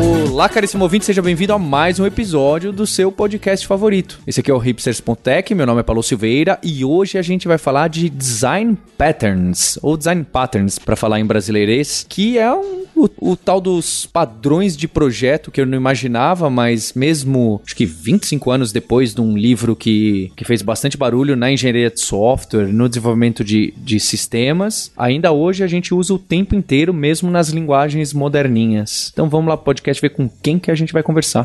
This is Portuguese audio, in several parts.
Olá, caríssimo ouvinte, seja bem-vindo a mais um episódio do seu podcast favorito. Esse aqui é o Hipsters.tech, meu nome é Paulo Silveira e hoje a gente vai falar de Design Patterns, ou Design Patterns, para falar em brasileirês, que é um, o, o, tal dos padrões de projeto que eu não imaginava, mas mesmo, acho que 25 anos depois de um livro que, que fez bastante barulho na engenharia de software, no desenvolvimento de, de sistemas, ainda hoje a gente usa o tempo inteiro, mesmo nas linguagens moderninhas. Então vamos lá, podcast podcast ver com quem que a gente vai conversar.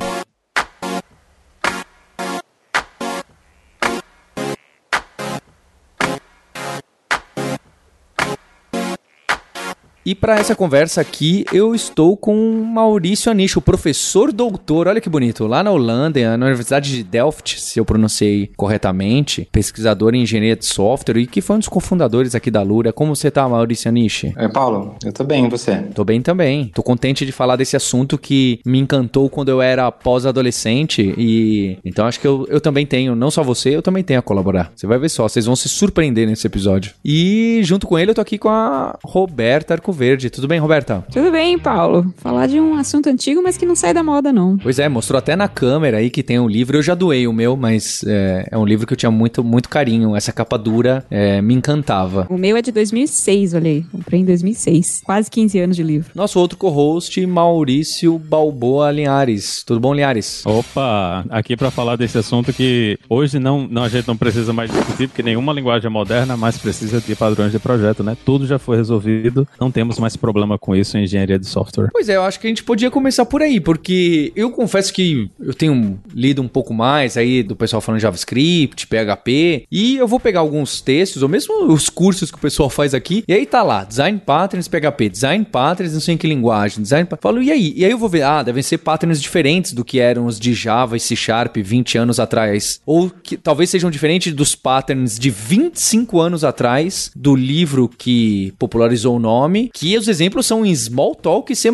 E para essa conversa aqui, eu estou com Maurício Anish, o professor doutor, olha que bonito, lá na Holanda, na Universidade de Delft, se eu pronunciei corretamente, pesquisador em engenharia de software e que foi um dos cofundadores aqui da Lura. Como você tá, Maurício Anish? É, Paulo, eu tô bem, e você? Tô bem também. Tô contente de falar desse assunto que me encantou quando eu era pós-adolescente e então acho que eu, eu também tenho, não só você, eu também tenho a colaborar. Você vai ver só, vocês vão se surpreender nesse episódio. E junto com ele eu tô aqui com a Roberta Arco Verde. Tudo bem, Roberta? Tudo bem, Paulo. Falar de um assunto antigo, mas que não sai da moda, não. Pois é, mostrou até na câmera aí que tem um livro. Eu já doei o meu, mas é, é um livro que eu tinha muito, muito carinho. Essa capa dura é, me encantava. O meu é de 2006, olha aí. Comprei em 2006. Quase 15 anos de livro. Nosso outro co-host, Maurício Balboa Linhares. Tudo bom, Linhares? Opa, aqui para falar desse assunto que hoje não, não a gente não precisa mais discutir, porque nenhuma linguagem é moderna, mas precisa de padrões de projeto, né? Tudo já foi resolvido. Não temos temos mais problema com isso em engenharia de software. Pois é, eu acho que a gente podia começar por aí, porque eu confesso que eu tenho lido um pouco mais aí do pessoal falando JavaScript, PHP, e eu vou pegar alguns textos, ou mesmo os cursos que o pessoal faz aqui, e aí tá lá, Design Patterns PHP, Design Patterns não sei em que linguagem, Design Falo, e aí? E aí eu vou ver, ah, devem ser patterns diferentes do que eram os de Java e C Sharp 20 anos atrás. Ou que talvez sejam diferentes dos patterns de 25 anos atrás do livro que popularizou o nome, Aqui os exemplos são em Smalltalk e C++,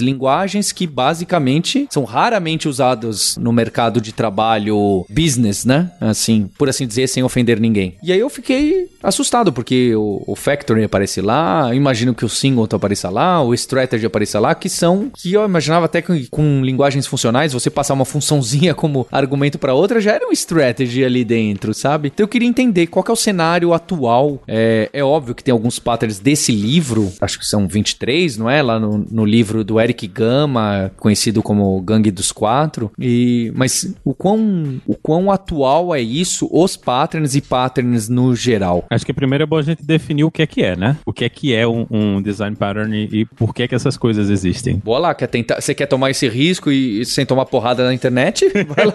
linguagens que basicamente são raramente usadas no mercado de trabalho business, né? Assim, por assim dizer, sem ofender ninguém. E aí eu fiquei assustado, porque o, o Factory aparece lá, imagino que o Singleton apareça lá, o Strategy apareça lá, que são, que eu imaginava até que com linguagens funcionais, você passar uma funçãozinha como argumento para outra, já era um Strategy ali dentro, sabe? Então eu queria entender qual é o cenário atual. É, é óbvio que tem alguns patterns desse livro, acho que são 23, não é? Lá no, no livro do Eric Gama, conhecido como Gangue dos Quatro. E, mas o quão, o quão atual é isso, os patterns e patterns no geral? Acho que primeiro é bom a gente definir o que é que é, né? O que é que é um, um design pattern e, e, por que é que essas coisas existem. Boa lá, quer tentar, você quer tomar esse risco e, e sem tomar porrada na internet? Vai lá.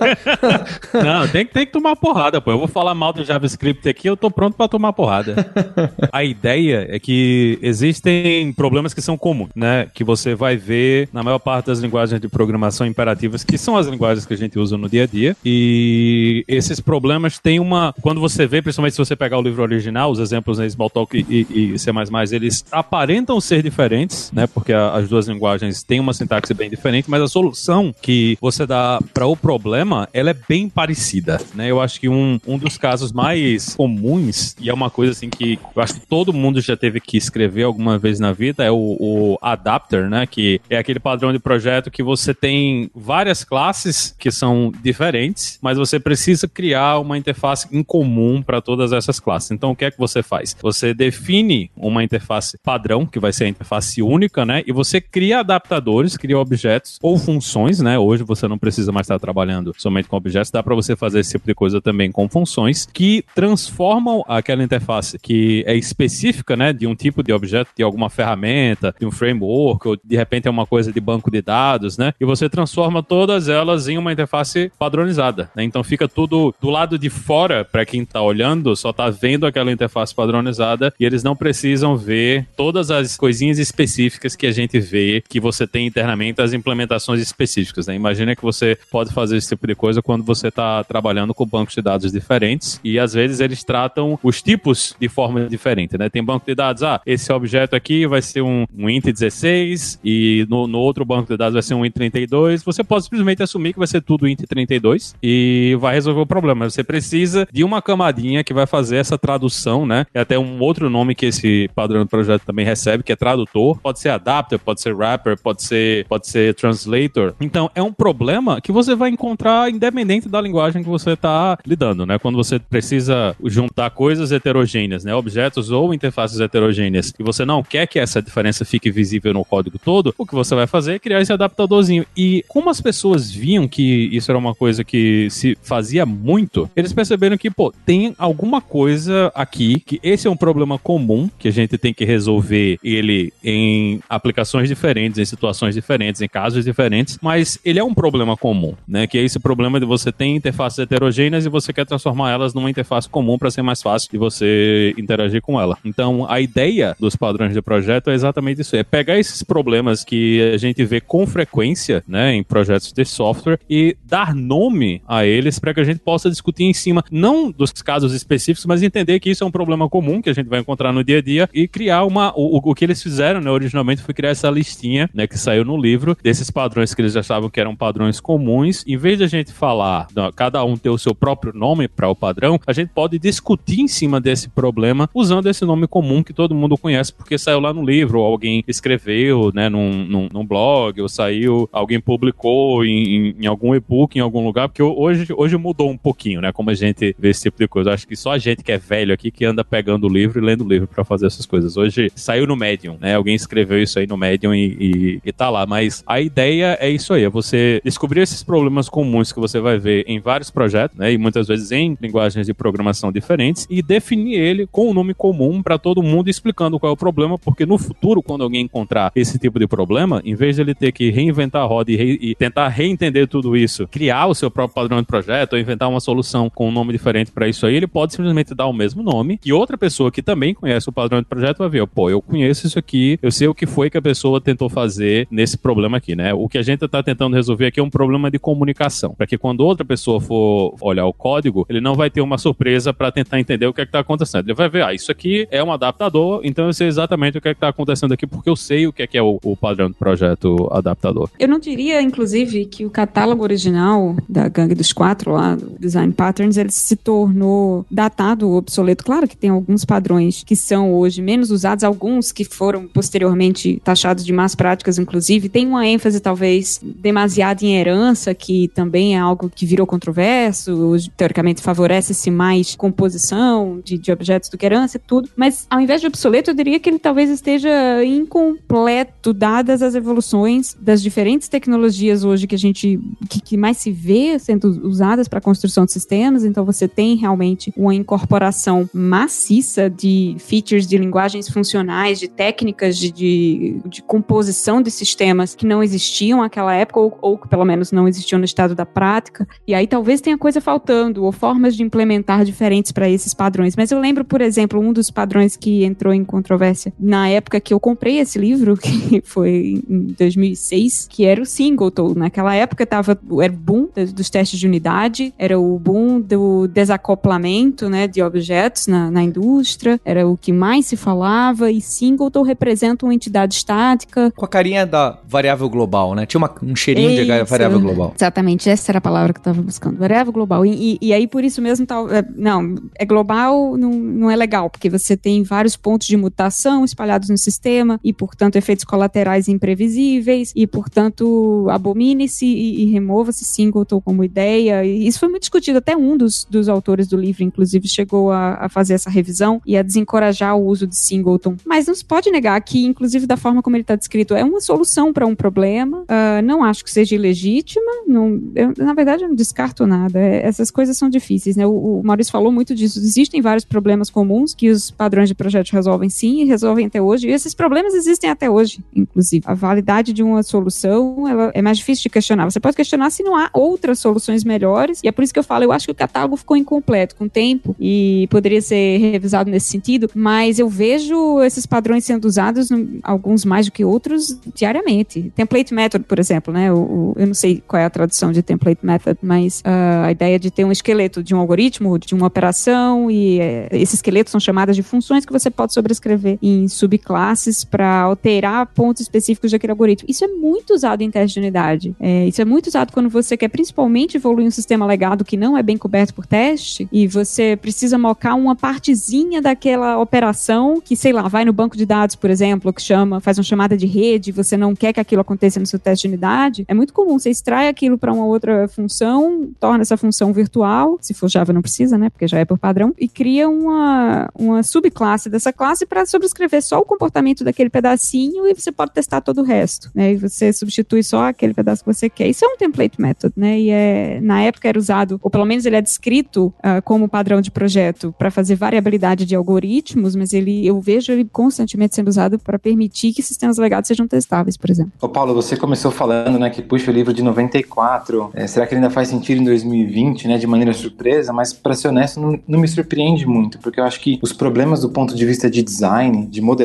não, tem, tem que tomar porrada, pô. Eu vou falar mal do JavaScript aqui, eu tô pronto para tomar porrada. a ideia é que existem problemas que são comuns, né? Que você vai ver na maior parte das linguagens de programação imperativas, que são as linguagens que a gente usa no dia a dia. E esses problemas têm uma. Quando você vê, principalmente se você pegar o livro original, os exemplos em né, Smalltalk e, e, e C, eles aparentam ser diferentes, né? Porque a, as duas linguagens têm uma sintaxe bem diferente, mas a solução que você dá para o problema, ela é bem parecida, né? Eu acho que um, um dos casos mais comuns, e é uma coisa assim que eu acho que todo mundo já teve que escrever alguma vez na vida é o, o adapter, né? Que é aquele padrão de projeto que você tem várias classes que são diferentes, mas você precisa criar uma interface em comum para todas essas classes. Então, o que é que você faz? Você define uma interface padrão, que vai ser a interface única, né? E você cria adaptadores, cria objetos ou funções, né? Hoje você não precisa mais estar trabalhando somente com objetos, dá para você fazer esse tipo de coisa também com funções que transformam aquela interface que é específica, né, de um tipo de objeto, de alguma ferramenta ferramenta, de um framework, ou de repente é uma coisa de banco de dados, né? E você transforma todas elas em uma interface padronizada, né? Então fica tudo do lado de fora, para quem tá olhando, só tá vendo aquela interface padronizada e eles não precisam ver todas as coisinhas específicas que a gente vê que você tem internamente, as implementações específicas. Né? Imagina que você pode fazer esse tipo de coisa quando você está trabalhando com bancos de dados diferentes e às vezes eles tratam os tipos de forma diferente. Né? Tem banco de dados, ah, esse objeto aqui vai ser um, um int 16 e no, no outro banco de dados vai ser um int 32. Você pode simplesmente assumir que vai ser tudo int 32 e vai resolver o problema. Você precisa de uma camadinha que vai fazer essa tradução, né? É até um outro nome que esse padrão do projeto também recebe, que é tradutor. Pode ser adapter, pode ser wrapper, pode ser, pode ser translator. Então, é um problema que você vai encontrar independente da linguagem que você está lidando, né? Quando você precisa juntar coisas heterogêneas, né? Objetos ou interfaces heterogêneas, e você não quer que essa diferença fique visível no código todo, o que você vai fazer é criar esse adaptadorzinho. E como as pessoas viam que isso era uma coisa que se fazia muito, eles perceberam que, pô, tem alguma coisa aqui que esse é um problema comum que a gente tem que resolver ele em aplicações diferentes, em situações diferentes, em casos diferentes, mas ele é um problema comum, né? Que é esse problema de você ter interfaces heterogêneas e você quer transformar elas numa interface comum para ser mais fácil de você interagir com ela. Então, a ideia dos padrões de projeto é exatamente isso, é pegar esses problemas que a gente vê com frequência, né, em projetos de software e dar nome a eles para que a gente possa discutir em cima não dos casos específicos, mas entender que isso é um problema comum que a gente vai encontrar no dia a dia e criar uma o, o que eles fizeram, né, originalmente foi criar essa listinha, né, que saiu no livro desses padrões que eles achavam que eram padrões comuns. Em vez de a gente falar, não, cada um ter o seu próprio nome para o padrão, a gente pode discutir em cima desse problema usando esse nome comum que todo mundo conhece porque saiu lá no livro, ou alguém escreveu, né, num, num, num blog, ou saiu, alguém publicou em, em, algum e-book, em algum lugar, porque hoje, hoje mudou um pouquinho, né, como a gente vê esse tipo de coisa. acho que só a gente que é velho aqui que anda pegando o livro e lendo o livro para fazer essas coisas. Hoje saiu no Medium, né, alguém escreveu isso aí no Medium e, e, e tá lá, mas a ideia é isso aí, é você descobrir esses problemas comuns que você vai ver em vários projetos, né, e muitas vezes em linguagens de programação diferentes, e definir ele com um nome comum para todo mundo explicando qual é o problema, porque no futuro, quando alguém encontrar esse tipo de problema, em vez de ele ter que reinventar a roda e, re, e tentar reentender tudo isso, criar o seu próprio padrão de projeto ou inventar uma solução com um nome diferente para isso aí, ele pode simplesmente dar o mesmo nome e outra pessoa que também conhece o padrão de projeto vai ver, pô, eu conheço isso aqui, eu sei o que foi que a pessoa tentou fazer nesse problema aqui, né? O que a gente está tentando resolver aqui é um problema de comunicação, para que quando outra pessoa for olhar o código, ele não vai ter uma surpresa para tentar entender o que é está acontecendo. Ele vai ver, ah, isso aqui é um adaptador, então eu sei exatamente o que é está acontecendo aqui, porque eu sei o que é, que é o, o padrão do projeto adaptador. Eu não diria, inclusive, que o catálogo original da Gangue dos Quatro, lá, do Design Patterns, ele se tornou datado, obsoleto. Claro que tem alguns padrões que são hoje menos usados, alguns que foram posteriormente taxados de más práticas, inclusive. Tem uma ênfase, talvez, demasiada em herança, que também é algo que virou controverso, hoje, teoricamente favorece-se mais composição de, de objetos do que herança e tudo. Mas, ao invés de obsoleto, eu diria que ele talvez esteja incompleto, dadas as evoluções das diferentes tecnologias hoje que a gente que, que mais se vê sendo usadas para a construção de sistemas. Então você tem realmente uma incorporação maciça de features de linguagens funcionais, de técnicas de, de, de composição de sistemas que não existiam naquela época, ou, ou que pelo menos não existiam no estado da prática. E aí talvez tenha coisa faltando, ou formas de implementar diferentes para esses padrões. Mas eu lembro, por exemplo, um dos padrões que entrou em controvérsia na época que eu comprei esse livro, que foi em 2006, que era o Singleton. Naquela época tava, era o boom dos testes de unidade, era o boom do desacoplamento né, de objetos na, na indústria, era o que mais se falava, e Singleton representa uma entidade estática. Com a carinha da variável global, né? Tinha uma, um cheirinho isso. de variável global. Exatamente, essa era a palavra que eu tava buscando, variável global. E, e, e aí, por isso mesmo, é, não, é global, não, não é legal, porque você tem vários pontos de mutação espalhados no sistema, e, portanto, efeitos colaterais imprevisíveis, e, portanto, abomine-se e, e remova-se Singleton como ideia. E isso foi muito discutido, até um dos, dos autores do livro, inclusive, chegou a, a fazer essa revisão e a desencorajar o uso de Singleton. Mas não se pode negar que, inclusive, da forma como ele está descrito, é uma solução para um problema. Uh, não acho que seja ilegítima. Não, eu, na verdade, eu não descarto nada. É, essas coisas são difíceis, né? O, o Maurício falou muito disso. Existem vários problemas comuns que os padrões de projeto resolvem sim e resolvem até hoje. E esses problemas existem até hoje, inclusive. A validade de uma solução ela é mais difícil de questionar. Você pode questionar se não há outras soluções melhores. E é por isso que eu falo, eu acho que o catálogo ficou incompleto com o tempo e poderia ser revisado nesse sentido, mas eu vejo esses padrões sendo usados, alguns mais do que outros, diariamente. Template method, por exemplo, né? O, o, eu não sei qual é a tradução de template method, mas uh, a ideia de ter um esqueleto de um algoritmo, de uma operação, e uh, esqueletos são chamadas de funções que você pode sobrescrever em subclasses para alterar pontos específicos daquele algoritmo. Isso é muito usado em teste de unidade. É, isso é muito usado quando você quer principalmente evoluir um sistema legado que não é bem coberto por teste e você precisa mocar uma partezinha daquela operação que, sei lá, vai no banco de dados, por exemplo, que chama, faz uma chamada de rede, você não quer que aquilo aconteça no seu teste de unidade. É muito comum, você extrai aquilo para uma outra função, torna essa função virtual, se for Java não precisa, né, porque já é por padrão, e cria uma, uma subclasse dessa classe para sobrescrever só o comportamento daquele pedacinho e você pode testar todo o resto, né, e você substitui só aquele pedaço que você quer. Isso é um template method, né, e é, na época era usado, ou pelo menos ele é descrito uh, como padrão de projeto para fazer variabilidade de algoritmos, mas ele, eu vejo ele constantemente sendo usado para permitir que sistemas legados sejam testáveis, por exemplo. Ô Paulo, você começou falando, né, que puxa o livro de 94. É, será que ele ainda faz sentido em 2020, né, de maneira surpresa? Mas para ser honesto, não, não, me surpreende muito, porque eu acho que os problemas do ponto de vista de design, de modelagem,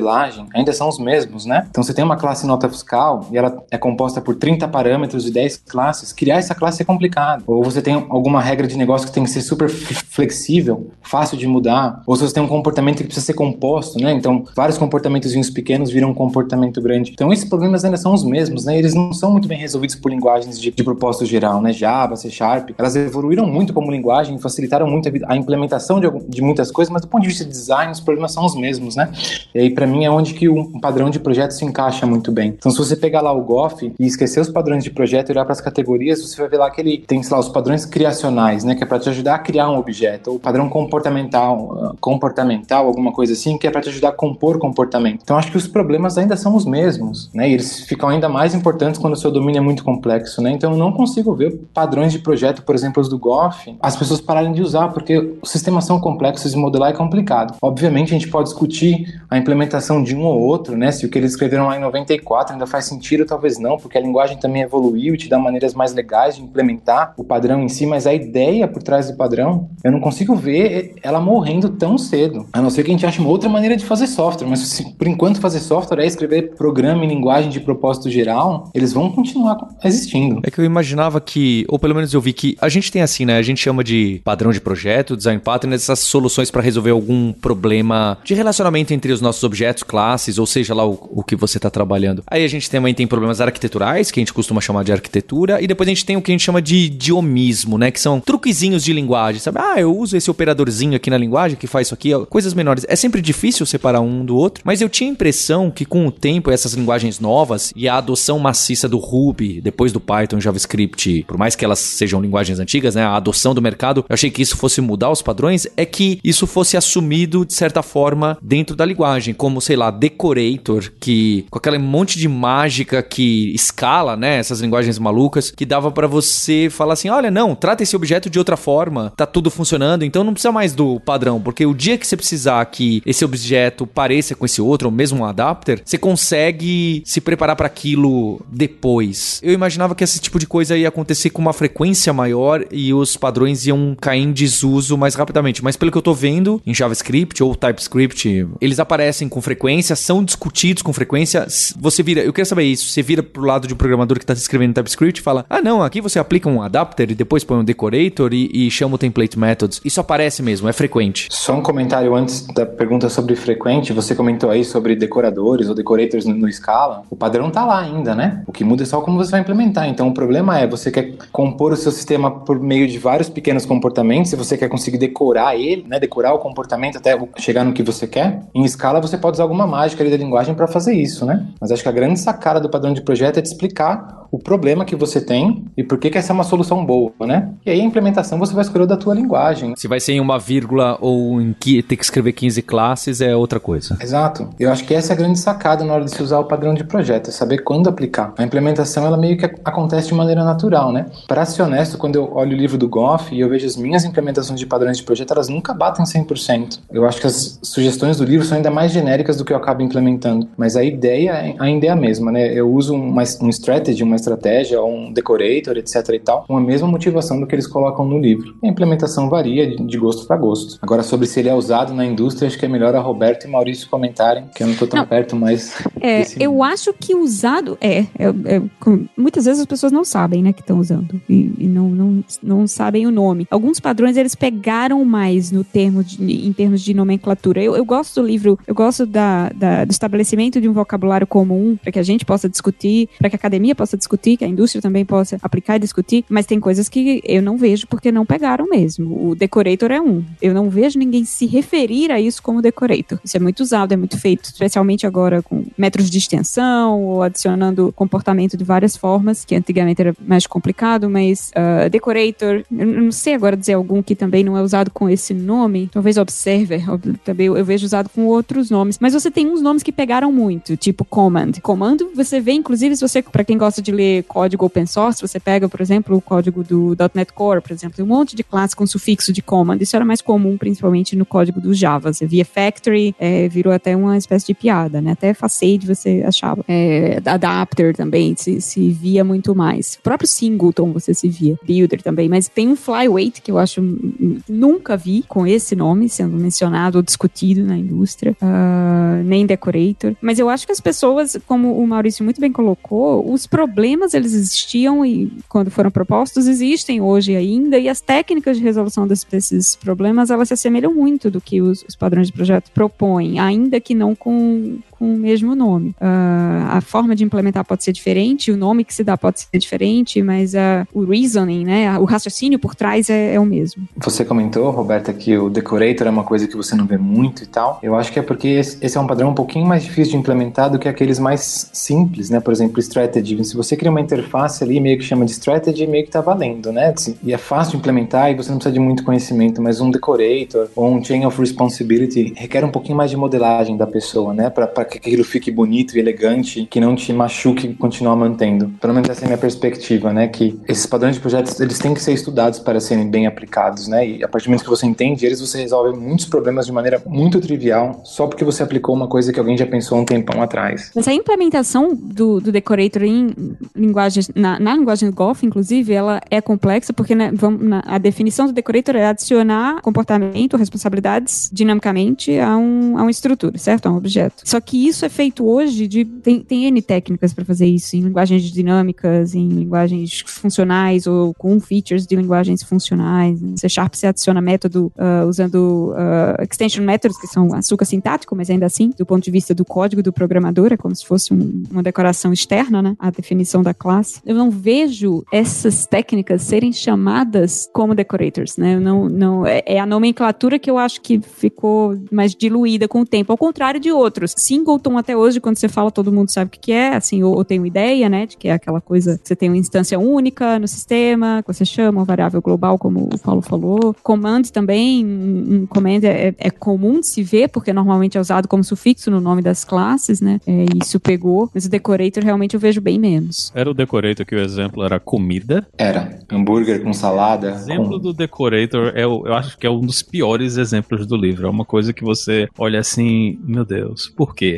ainda são os mesmos, né? Então você tem uma classe nota fiscal e ela é composta por 30 parâmetros e 10 classes. Criar essa classe é complicado. Ou você tem alguma regra de negócio que tem que ser super flexível, fácil de mudar, ou se você tem um comportamento que precisa ser composto, né? Então, vários comportamentos pequenos viram um comportamento grande. Então, esses problemas ainda são os mesmos, né? Eles não são muito bem resolvidos por linguagens de, de propósito geral, né? Java, C Sharp, elas evoluíram muito como linguagem, facilitaram muito a, a implementação de, de, muitas coisas, mas do ponto de vista de design, os problemas são os mesmos, né? E aí, para mim, é onde que um padrão de projeto se encaixa muito bem. Então, se você pegar lá o GOF e esquecer os padrões de projeto e olhar para as categorias, você vai ver lá que ele tem, sei lá, os padrões criacionais, né? Que é para te ajudar a criar um objeto, ou padrão comportamental, comportamental, alguma coisa assim, que é para te ajudar a compor comportamento. Então, acho que os problemas ainda são os mesmos, né? E eles ficam ainda mais importantes quando o seu domínio é muito complexo, né? Então, eu não consigo ver padrões de projeto, por exemplo, os do GOF, as pessoas pararem de usar, porque os sistemas são complexos e modelar é complicado. Obviamente, a gente pode discutir a implementação de um ou outro, né? Se o que eles escreveram lá em 94 ainda faz sentido, talvez não, porque a linguagem também evoluiu e te dá maneiras mais legais de implementar o padrão em si, mas a ideia por trás do padrão, eu não consigo ver ela morrendo tão cedo. A não ser que a gente ache uma outra maneira de fazer software, mas se, por enquanto fazer software é escrever programa em linguagem de propósito geral, eles vão continuar existindo. É que eu imaginava que, ou pelo menos eu vi que a gente tem assim, né? A gente chama de padrão de projeto, design pattern, essas soluções para resolver algum problema de relacionamento entre os nossos objetos, classes, ou seja lá o, o que você está trabalhando. Aí a gente também tem problemas arquiteturais, que a gente costuma chamar de arquitetura, e depois a gente tem o que a gente chama de idiomismo, né? Que são truquezinhos de linguagem, sabe? Ah, eu uso esse operadorzinho aqui na linguagem que faz isso aqui, coisas menores. É sempre difícil separar um do outro, mas eu tinha a impressão que com o tempo essas linguagens novas e a adoção maciça do Ruby, depois do Python, JavaScript, por mais que elas sejam linguagens antigas, né? A adoção do mercado, eu achei que isso fosse mudar os padrões, é que isso fosse assumido de certa forma dentro da linguagem, sei lá, decorator, que com aquele monte de mágica que escala, né? Essas linguagens malucas, que dava para você falar assim: olha, não, trata esse objeto de outra forma, tá tudo funcionando, então não precisa mais do padrão, porque o dia que você precisar que esse objeto pareça com esse outro, ou mesmo um adapter, você consegue se preparar para aquilo depois. Eu imaginava que esse tipo de coisa ia acontecer com uma frequência maior e os padrões iam cair em desuso mais rapidamente, mas pelo que eu tô vendo em JavaScript ou TypeScript, eles aparecem com frequência, são discutidos com frequência. Você vira, eu quero saber isso, você vira pro lado de um programador que tá escrevendo TypeScript e fala: "Ah, não, aqui você aplica um adapter e depois põe um decorator e, e chama o template methods". Isso aparece mesmo, é frequente. Só um comentário antes da pergunta sobre frequente, você comentou aí sobre decoradores ou decorators no, no Scala. O padrão tá lá ainda, né? O que muda é só como você vai implementar. Então o problema é, você quer compor o seu sistema por meio de vários pequenos comportamentos, se você quer conseguir decorar ele, né, decorar o comportamento até chegar no que você quer. Em Scala você pode usar alguma mágica ali da linguagem para fazer isso, né? Mas acho que a grande sacada do padrão de projeto é te explicar o problema que você tem e por que, que essa é uma solução boa, né? E aí a implementação você vai escolher da tua linguagem. Se vai ser em uma vírgula ou em que ter que escrever 15 classes é outra coisa. Exato. Eu acho que essa é a grande sacada na hora de se usar o padrão de projeto, é saber quando aplicar. A implementação ela meio que acontece de maneira natural, né? Para ser honesto, quando eu olho o livro do Goff e eu vejo as minhas implementações de padrões de projeto, elas nunca batem 100%. Eu acho que as sugestões do livro são ainda mais genéricas do que eu acabo implementando, mas a ideia ainda é a mesma, né? Eu uso uma, um strategy, uma estratégia, ou um decorator, etc e tal, com a mesma motivação do que eles colocam no livro. A implementação varia de gosto para gosto. Agora, sobre se ele é usado na indústria, acho que é melhor a Roberto e Maurício comentarem, que eu não tô tão não, perto mais. É, eu acho que usado é, é, é, Muitas vezes as pessoas não sabem, né, que estão usando. E, e, não, não, não sabem o nome. Alguns padrões eles pegaram mais no termo de, em termos de nomenclatura. Eu, eu gosto do livro, eu gosto da, da do estabelecimento de um vocabulário comum para que a gente possa discutir, para que a academia possa discutir, que a indústria também possa aplicar e discutir, mas tem coisas que eu não vejo porque não pegaram mesmo. O decorator é um. Eu não vejo ninguém se referir a isso como decorator. Isso é muito usado, é muito feito, especialmente agora com métodos de extensão ou adicionando comportamento de várias formas, que antigamente era mais complicado, mas uh, decorator, eu não sei agora dizer algum que também não é usado com esse nome, talvez observer, também eu vejo usado com outros nomes, mas você tem uns nomes que pegaram muito, tipo command. Comando, você vê, inclusive, se você, para quem gosta de ler código open source, você pega, por exemplo, o código do .NET Core, por exemplo, tem um monte de classe com sufixo de command. Isso era mais comum, principalmente no código do Java. Você via factory, é, virou até uma espécie de piada, né? Até facade você achava. É, adapter também se, se via muito mais. O próprio singleton você se via. Builder também. Mas tem um flyweight que eu acho nunca vi com esse nome sendo mencionado ou discutido na indústria. Uh, nem decorator. Mas eu acho que as pessoas, como o Maurício muito bem colocou, os problemas eles existiam e quando foram propostos existem hoje ainda e as técnicas de resolução desses problemas elas se assemelham muito do que os, os padrões de projeto propõem, ainda que não com, com o mesmo nome. Uh, a forma de implementar pode ser diferente, o nome que se dá pode ser diferente, mas uh, o reasoning, né, o raciocínio por trás é, é, o mesmo. Você comentou, Roberta, que o decorator é uma coisa que você não vê muito e tal. Eu acho que é porque esse, é um padrão um pouquinho mais difícil de implementar do que aqueles mais simples, né? Por exemplo, strategy. Se você cria uma interface ali, meio que chama de strategy, meio que tá valendo, né? E é fácil de implementar e você não precisa de muito conhecimento, mas um decorator ou um chain of responsibility requer um pouquinho mais de modelagem da pessoa, né? Para que aquilo fique bonito e elegante, que não te machuque continuar mantendo. Pelo menos essa é a minha perspectiva, né? Que esses padrões de projetos, eles têm que ser estudados para serem bem aplicados, né? E a partir do momento que você entende eles, você resolve muitos problemas de maneira muito trivial, só porque você aplicou uma coisa que alguém já pensou um tempão atrás. Mas a implementação do, do decorator em linguagem, na, na linguagem Golf, inclusive, ela é complexa, porque né, vamos, na, a definição do decorator é adicionar comportamento, responsabilidades dinamicamente a, um, a uma estrutura, certo? A um objeto. Só que isso é feito hoje de. Tem, tem N técnicas para fazer isso, em linguagens dinâmicas, em linguagens funcionais ou com features de linguagens funcionais. Em C Sharp você adiciona método uh, usando uh, extension methods, que são açúcar sintático, mas ainda assim, do ponto de vista do código do programador, é como se fosse um, uma decoração externa, né? A definição da classe. Eu não vejo essas técnicas serem chamadas como decorators, né? Eu não, não, é, é a nomenclatura que eu acho que ficou mais diluída com o tempo, ao contrário de outros. Singleton até hoje, quando você fala, todo mundo sabe o que é, assim, ou, ou tem uma ideia, né, de que é aquela coisa, você tem uma instância única no sistema, que você chama uma variável global, como o Paulo falou. Command também, um command é, é, comum de se ver, porque normalmente é usado como sufixo no nome das classes, né, é, isso pegou, mas o decorator realmente eu vejo bem menos. Era o decorator que o exemplo era comida? Era, hambúrguer com salada. O exemplo com... do decorator, é, eu acho que é um dos piores exemplos do livro, é uma coisa que você olha assim, meu Deus, por quê?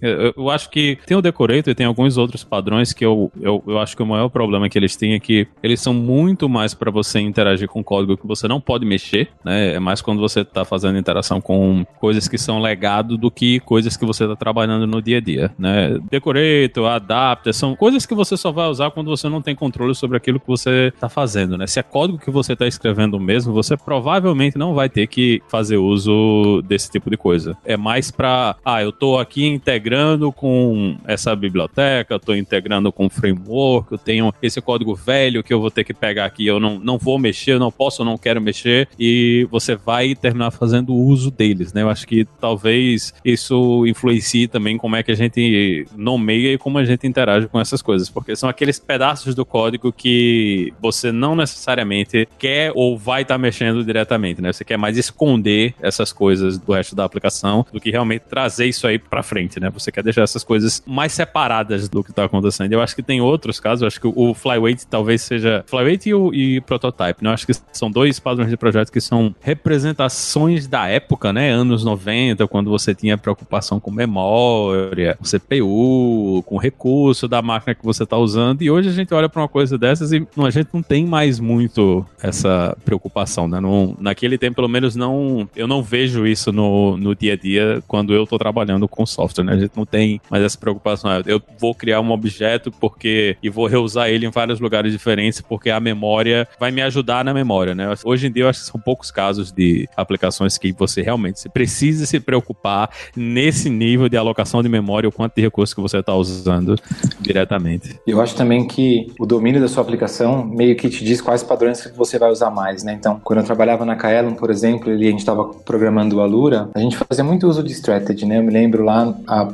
Eu, eu, acho que tem o Decorator e tem alguns outros padrões que eu, eu, eu acho que o maior problema que eles têm é que eles são muito mais para você interagir com código que você não pode mexer, né? É mais quando você tá fazendo interação com coisas que são legado do que coisas que você tá trabalhando no dia a dia, né? Decorator, Adapter, são coisas que você só vai usar quando você não tem controle sobre aquilo que você tá fazendo, né? Se é código que você tá escrevendo mesmo, você provavelmente não vai ter que fazer uso desse tipo de coisa. É mais para, ah, eu tô aqui integrando integrando com essa biblioteca, estou integrando com framework, eu tenho esse código velho que eu vou ter que pegar aqui, eu não, não vou mexer, eu não posso, eu não quero mexer, e você vai terminar fazendo uso deles, né? Eu acho que talvez isso influencie também como é que a gente nomeia e como a gente interage com essas coisas, porque são aqueles pedaços do código que você não necessariamente quer ou vai estar tá mexendo diretamente, né? Você quer mais esconder essas coisas do resto da aplicação do que realmente trazer isso aí para frente, né? Você quer deixar essas coisas mais separadas do que está acontecendo. Eu acho que tem outros casos, eu acho que o Flyweight talvez seja. Flyweight e o e Prototype, né? Eu acho que são dois padrões de projeto que são representações da época, né? Anos 90, quando você tinha preocupação com memória, com CPU, com recurso da máquina que você está usando. E hoje a gente olha para uma coisa dessas e a gente não tem mais muito essa preocupação, né? Não, naquele tempo, pelo menos, não. Eu não vejo isso no, no dia a dia quando eu estou trabalhando com software, né? Não tem mais essa preocupação. Eu vou criar um objeto porque. e vou reusar ele em vários lugares diferentes porque a memória vai me ajudar na memória, né? Hoje em dia eu acho que são poucos casos de aplicações que você realmente precisa se preocupar nesse nível de alocação de memória, o quanto de recurso que você está usando diretamente. Eu acho também que o domínio da sua aplicação meio que te diz quais padrões que você vai usar mais, né? Então, quando eu trabalhava na Kaelon, por exemplo, e a gente estava programando o Alura, a gente fazia muito uso de strategy, né? Eu me lembro lá a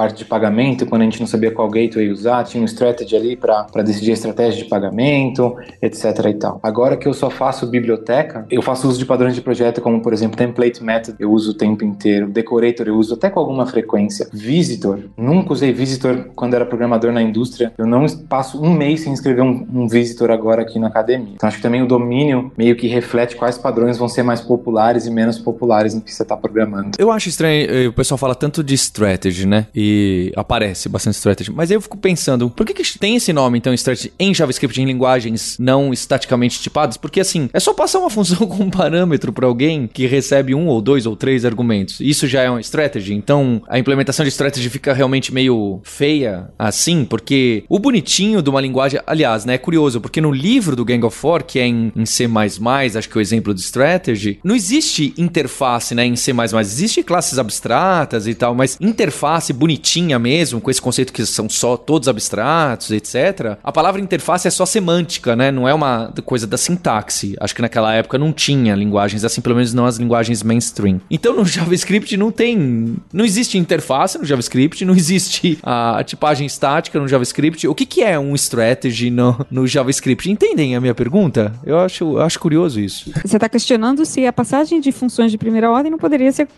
parte de pagamento, quando a gente não sabia qual gateway usar, tinha um strategy ali para decidir a estratégia de pagamento, etc e tal. Agora que eu só faço biblioteca, eu faço uso de padrões de projeto como, por exemplo, template method, eu uso o tempo inteiro, decorator eu uso até com alguma frequência, visitor, nunca usei visitor quando era programador na indústria, eu não passo um mês sem escrever um, um visitor agora aqui na academia. Então acho que também o domínio meio que reflete quais padrões vão ser mais populares e menos populares no que você está programando. Eu acho estranho, eh, o pessoal fala tanto de strategy, né? E aparece bastante strategy, mas aí eu fico pensando, por que, que tem esse nome então strategy em JavaScript em linguagens não estaticamente tipadas? Porque assim, é só passar uma função com um parâmetro para alguém que recebe um ou dois ou três argumentos. Isso já é uma strategy. Então a implementação de strategy fica realmente meio feia assim, porque o bonitinho de uma linguagem, aliás, né, é curioso, porque no livro do Gang of Four, que é em, em C++, acho que é o exemplo de strategy, não existe interface, né, em C++, existe classes abstratas e tal, mas interface bonitinha mesmo, com esse conceito que são só todos abstratos, etc. A palavra interface é só semântica, né, não é uma coisa da sintaxe. Acho que naquela época não tinha linguagens assim, pelo menos não as linguagens mainstream. Então no JavaScript não tem, não existe interface no JavaScript, não existe a tipagem estática no JavaScript. O que, que é um strategy no, no JavaScript? Entendem a minha pergunta? Eu acho, eu acho curioso isso. Você está questionando se a passagem de funções de primeira ordem não poderia ser,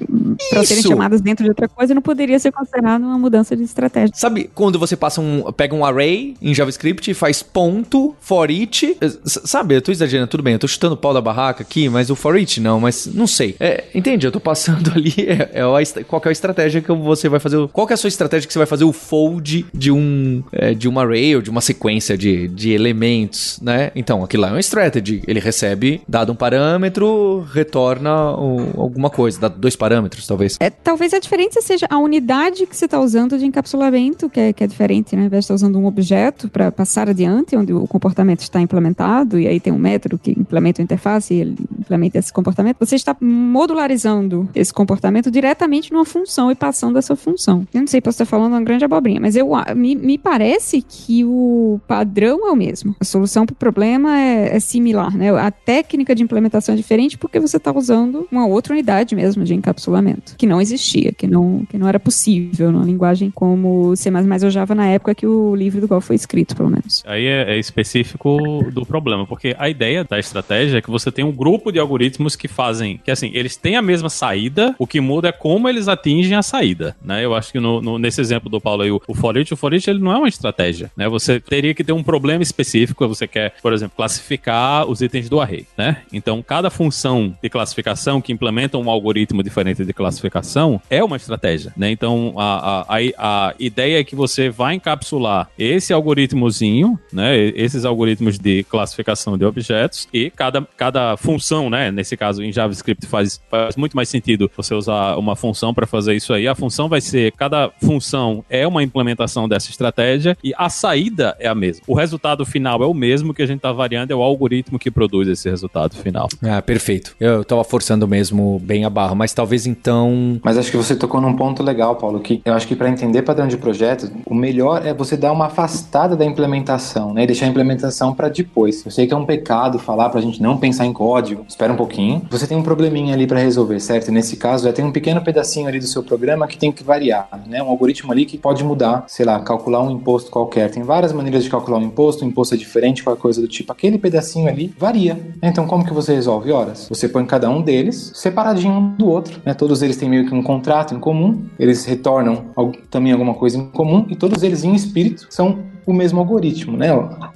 para serem chamadas dentro de outra coisa, não poderia ser considerada uma mudança de estratégia. Sabe quando você passa um, pega um array em JavaScript e faz ponto for each, sabe, eu tô exagerando, tudo bem, eu tô chutando o pau da barraca aqui, mas o for each não, mas não sei. É, entende? Eu tô passando ali, é, é qual é a estratégia que você vai fazer, qual é a sua estratégia que você vai fazer o fold de um, é, de um array ou de uma sequência de, de elementos, né? Então, aquilo lá é uma strategy, ele recebe, dado um parâmetro, retorna alguma coisa, dado dois parâmetros, talvez. É, talvez a diferença seja a unidade que você está usando de encapsulamento, que é, que é diferente, né? Ao invés de estar usando um objeto para passar adiante, onde o comportamento está implementado, e aí tem um método que implementa a interface e ele implementa esse comportamento, você está modularizando esse comportamento diretamente numa função e passando essa função. Eu não sei, posso estar falando uma grande abobrinha, mas eu, me, me parece que o padrão é o mesmo. A solução para o problema é, é, similar, né? A técnica de implementação é diferente porque você está usando uma outra unidade mesmo de encapsulamento, que não existia, que não, que não era possível linguagem como C++ ou Java na época que o livro do qual foi escrito, pelo menos. Aí é, é específico do problema, porque a ideia da estratégia é que você tem um grupo de algoritmos que fazem, que assim, eles têm a mesma saída, o que muda é como eles atingem a saída, né? Eu acho que no, no, nesse exemplo do Paulo aí, o, o for each, o for each, ele não é uma estratégia, né? Você teria que ter um problema específico, você quer, por exemplo, classificar os itens do array, né? Então, cada função de classificação que implementa um algoritmo diferente de classificação é uma estratégia, né? Então, a, a, a, a ideia é que você vai encapsular esse algoritmozinho, né? Esses algoritmos de classificação de objetos e cada, cada função, né? Nesse caso, em JavaScript faz, faz muito mais sentido você usar uma função para fazer isso aí. A função vai ser, cada função é uma implementação dessa estratégia e a saída é a mesma. O resultado final é o mesmo que a gente está variando, é o algoritmo que produz esse resultado final. Ah, perfeito. Eu tava forçando mesmo bem a barra, mas talvez então. Mas acho que você tocou num ponto legal, Paulo, que eu acho que para entender padrão de projeto, o melhor é você dar uma afastada da implementação, né? E deixar a implementação para depois. Eu sei que é um pecado falar pra gente não pensar em código. Espera um pouquinho. Você tem um probleminha ali para resolver, certo? E nesse caso, já tem um pequeno pedacinho ali do seu programa que tem que variar, né? Um algoritmo ali que pode mudar, sei lá, calcular um imposto qualquer. Tem várias maneiras de calcular um imposto, o imposto é diferente, qualquer coisa do tipo. Aquele pedacinho ali varia. Então, como que você resolve? Horas. Você põe cada um deles separadinho um do outro, né? Todos eles têm meio que um contrato em comum, eles retornam também alguma coisa em comum e todos eles em espírito são o mesmo algoritmo, né?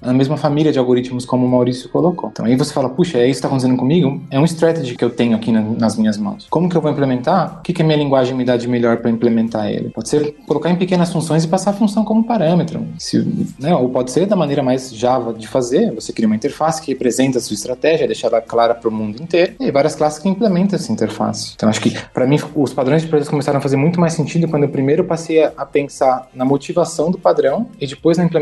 A mesma família de algoritmos como o Maurício colocou. Então aí você fala, puxa, é isso que está acontecendo comigo? É um strategy que eu tenho aqui na, nas minhas mãos. Como que eu vou implementar? O que, que a minha linguagem me dá de melhor para implementar ele? Pode ser colocar em pequenas funções e passar a função como parâmetro. Se, né? Ou pode ser da maneira mais Java de fazer, você cria uma interface que representa a sua estratégia, deixa ela clara para o mundo inteiro, e várias classes que implementam essa interface. Então acho que, para mim, os padrões de projetos começaram a fazer muito mais sentido quando eu primeiro passei a pensar na motivação do padrão e depois na implementação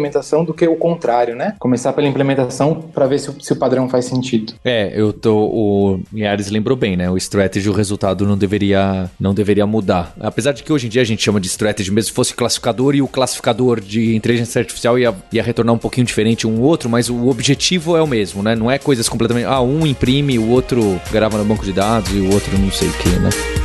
do que o contrário, né? Começar pela implementação para ver se o, se o, padrão faz sentido. É, eu tô. O Linhares lembrou bem, né? O strategy, o resultado não deveria, não deveria mudar. Apesar de que hoje em dia a gente chama de strategy, mesmo se fosse classificador e o classificador de inteligência artificial ia, ia retornar um pouquinho diferente um outro, mas o objetivo é o mesmo, né? Não é coisas completamente. Ah, um imprime, o outro grava no banco de dados e o outro não sei o que, né?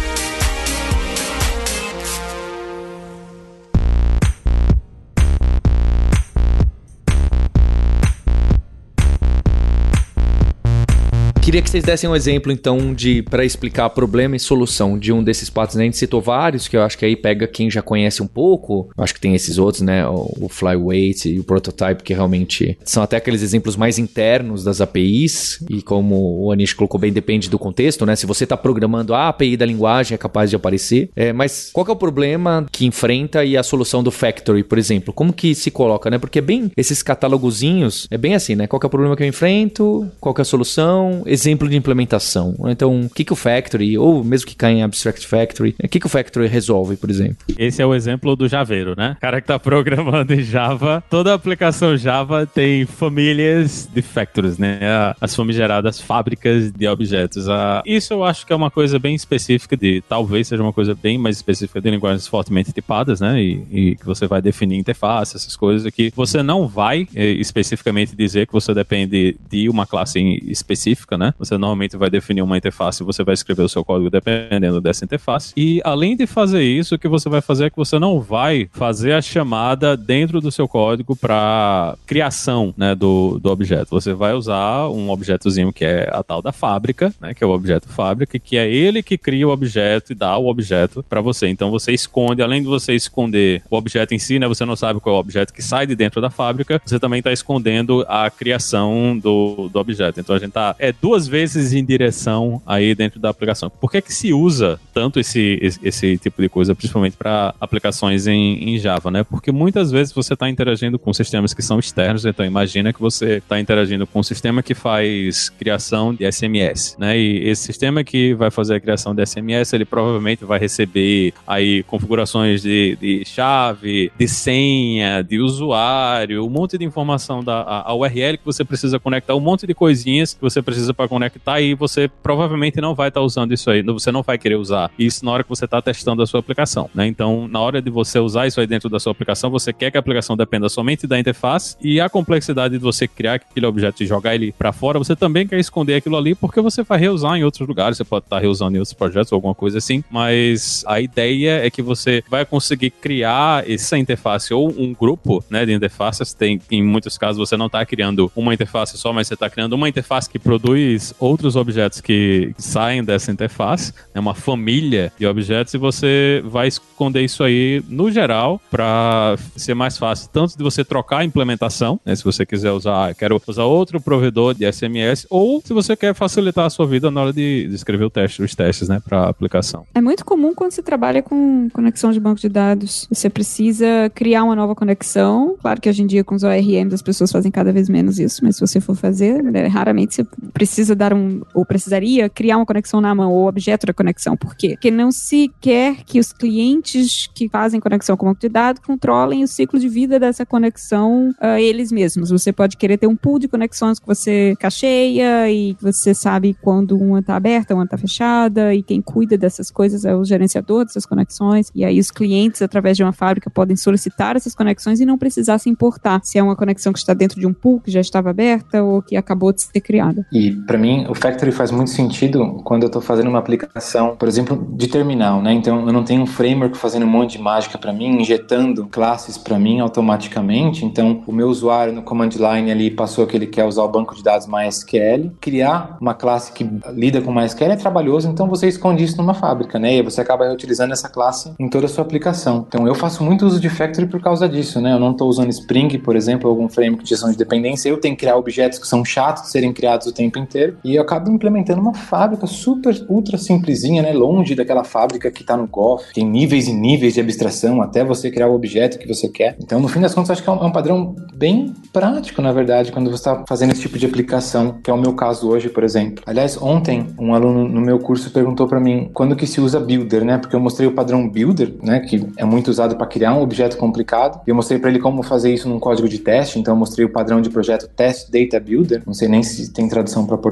Queria que vocês dessem um exemplo, então, de para explicar problema e solução de um desses patos. Né? A gente citou vários, que eu acho que aí pega quem já conhece um pouco. Acho que tem esses outros, né? O, o Flyweight e o Prototype, que realmente são até aqueles exemplos mais internos das APIs. E como o Anish colocou bem, depende do contexto, né? Se você está programando a API da linguagem, é capaz de aparecer. É, mas qual é o problema que enfrenta e a solução do Factory, por exemplo? Como que se coloca, né? Porque é bem esses catálogozinhos, é bem assim, né? Qual é o problema que eu enfrento? Qual é a solução? Exemplo de implementação. Então, o que, que o Factory, ou mesmo que caia em Abstract Factory, o que, que o Factory resolve, por exemplo? Esse é o exemplo do Javeiro, né? O cara que está programando em Java, toda aplicação Java tem famílias de factories, né? As famigeradas fábricas de objetos. Isso eu acho que é uma coisa bem específica de, talvez seja uma coisa bem mais específica de linguagens fortemente tipadas, né? E, e que você vai definir interface, essas coisas aqui. Você não vai eh, especificamente dizer que você depende de uma classe específica, né? Você normalmente vai definir uma interface e você vai escrever o seu código dependendo dessa interface. E além de fazer isso, o que você vai fazer é que você não vai fazer a chamada dentro do seu código para criação né, do, do objeto. Você vai usar um objetozinho que é a tal da fábrica, né, que é o objeto fábrica, que é ele que cria o objeto e dá o objeto para você. Então você esconde, além de você esconder o objeto em si, né, você não sabe qual é o objeto que sai de dentro da fábrica, você também está escondendo a criação do, do objeto. Então a gente tá é duas duas vezes em direção aí dentro da aplicação. Por que é que se usa tanto esse, esse, tipo de coisa, principalmente para aplicações em, em, Java, né? Porque muitas vezes você está interagindo com sistemas que são externos, então imagina que você está interagindo com um sistema que faz criação de SMS, né? E esse sistema que vai fazer a criação de SMS, ele provavelmente vai receber aí configurações de, de chave, de senha, de usuário, um monte de informação da a, a URL que você precisa conectar, um monte de coisinhas que você precisa para conectar e você provavelmente não vai estar tá usando isso aí, você não vai querer usar isso na hora que você está testando a sua aplicação, né? Então, na hora de você usar isso aí dentro da sua aplicação, você quer que a aplicação dependa somente da interface e a complexidade de você criar aquele objeto e jogar ele para fora, você também quer esconder aquilo ali porque você vai reusar em outros lugares, você pode estar tá reusando em outros projetos ou alguma coisa assim, mas a ideia é que você vai conseguir criar essa interface ou um grupo, né, de interfaces, tem em muitos casos você não está criando uma interface só, mas você está criando uma interface que produz outros objetos que saem dessa interface, é uma família de objetos, e você vai esconder isso aí no geral para ser mais fácil, tanto de você trocar a implementação, né, se você quiser usar, ah, quero usar outro provedor de SMS, ou se você quer facilitar a sua vida na hora de, de escrever o teste, os testes, né, para aplicação. É muito comum quando você trabalha com conexão de banco de dados, você precisa criar uma nova conexão. Claro que hoje em dia com os ORMs as pessoas fazem cada vez menos isso, mas se você for fazer, né, raramente você precisa precisa dar um, ou precisaria criar uma conexão na mão, ou objeto da conexão. Por quê? Porque não se quer que os clientes que fazem conexão com o banco de dados controlem o ciclo de vida dessa conexão uh, eles mesmos. Você pode querer ter um pool de conexões que você cacheia e você sabe quando uma está aberta, uma está fechada, e quem cuida dessas coisas é o gerenciador dessas conexões. E aí os clientes, através de uma fábrica, podem solicitar essas conexões e não precisar se importar se é uma conexão que está dentro de um pool que já estava aberta ou que acabou de ser criada. E para mim, o Factory faz muito sentido quando eu estou fazendo uma aplicação, por exemplo, de terminal, né? Então, eu não tenho um framework fazendo um monte de mágica para mim, injetando classes para mim automaticamente. Então, o meu usuário no command line ali passou que ele quer usar o banco de dados MySQL. Criar uma classe que lida com MySQL é trabalhoso, então você esconde isso numa fábrica, né? E você acaba reutilizando essa classe em toda a sua aplicação. Então, eu faço muito uso de Factory por causa disso, né? Eu não estou usando Spring, por exemplo, algum framework de gestão de dependência. Eu tenho que criar objetos que são chatos de serem criados o tempo inteiro. E eu acabo implementando uma fábrica super, ultra simplesinha, né? Longe daquela fábrica que está no GOF. Tem níveis e níveis de abstração até você criar o objeto que você quer. Então, no fim das contas, acho que é um, é um padrão bem prático, na verdade, quando você está fazendo esse tipo de aplicação, que é o meu caso hoje, por exemplo. Aliás, ontem, um aluno no meu curso perguntou para mim quando que se usa Builder, né? Porque eu mostrei o padrão Builder, né? Que é muito usado para criar um objeto complicado. E eu mostrei para ele como fazer isso num código de teste. Então, eu mostrei o padrão de projeto Test Data Builder. Não sei nem se tem tradução para.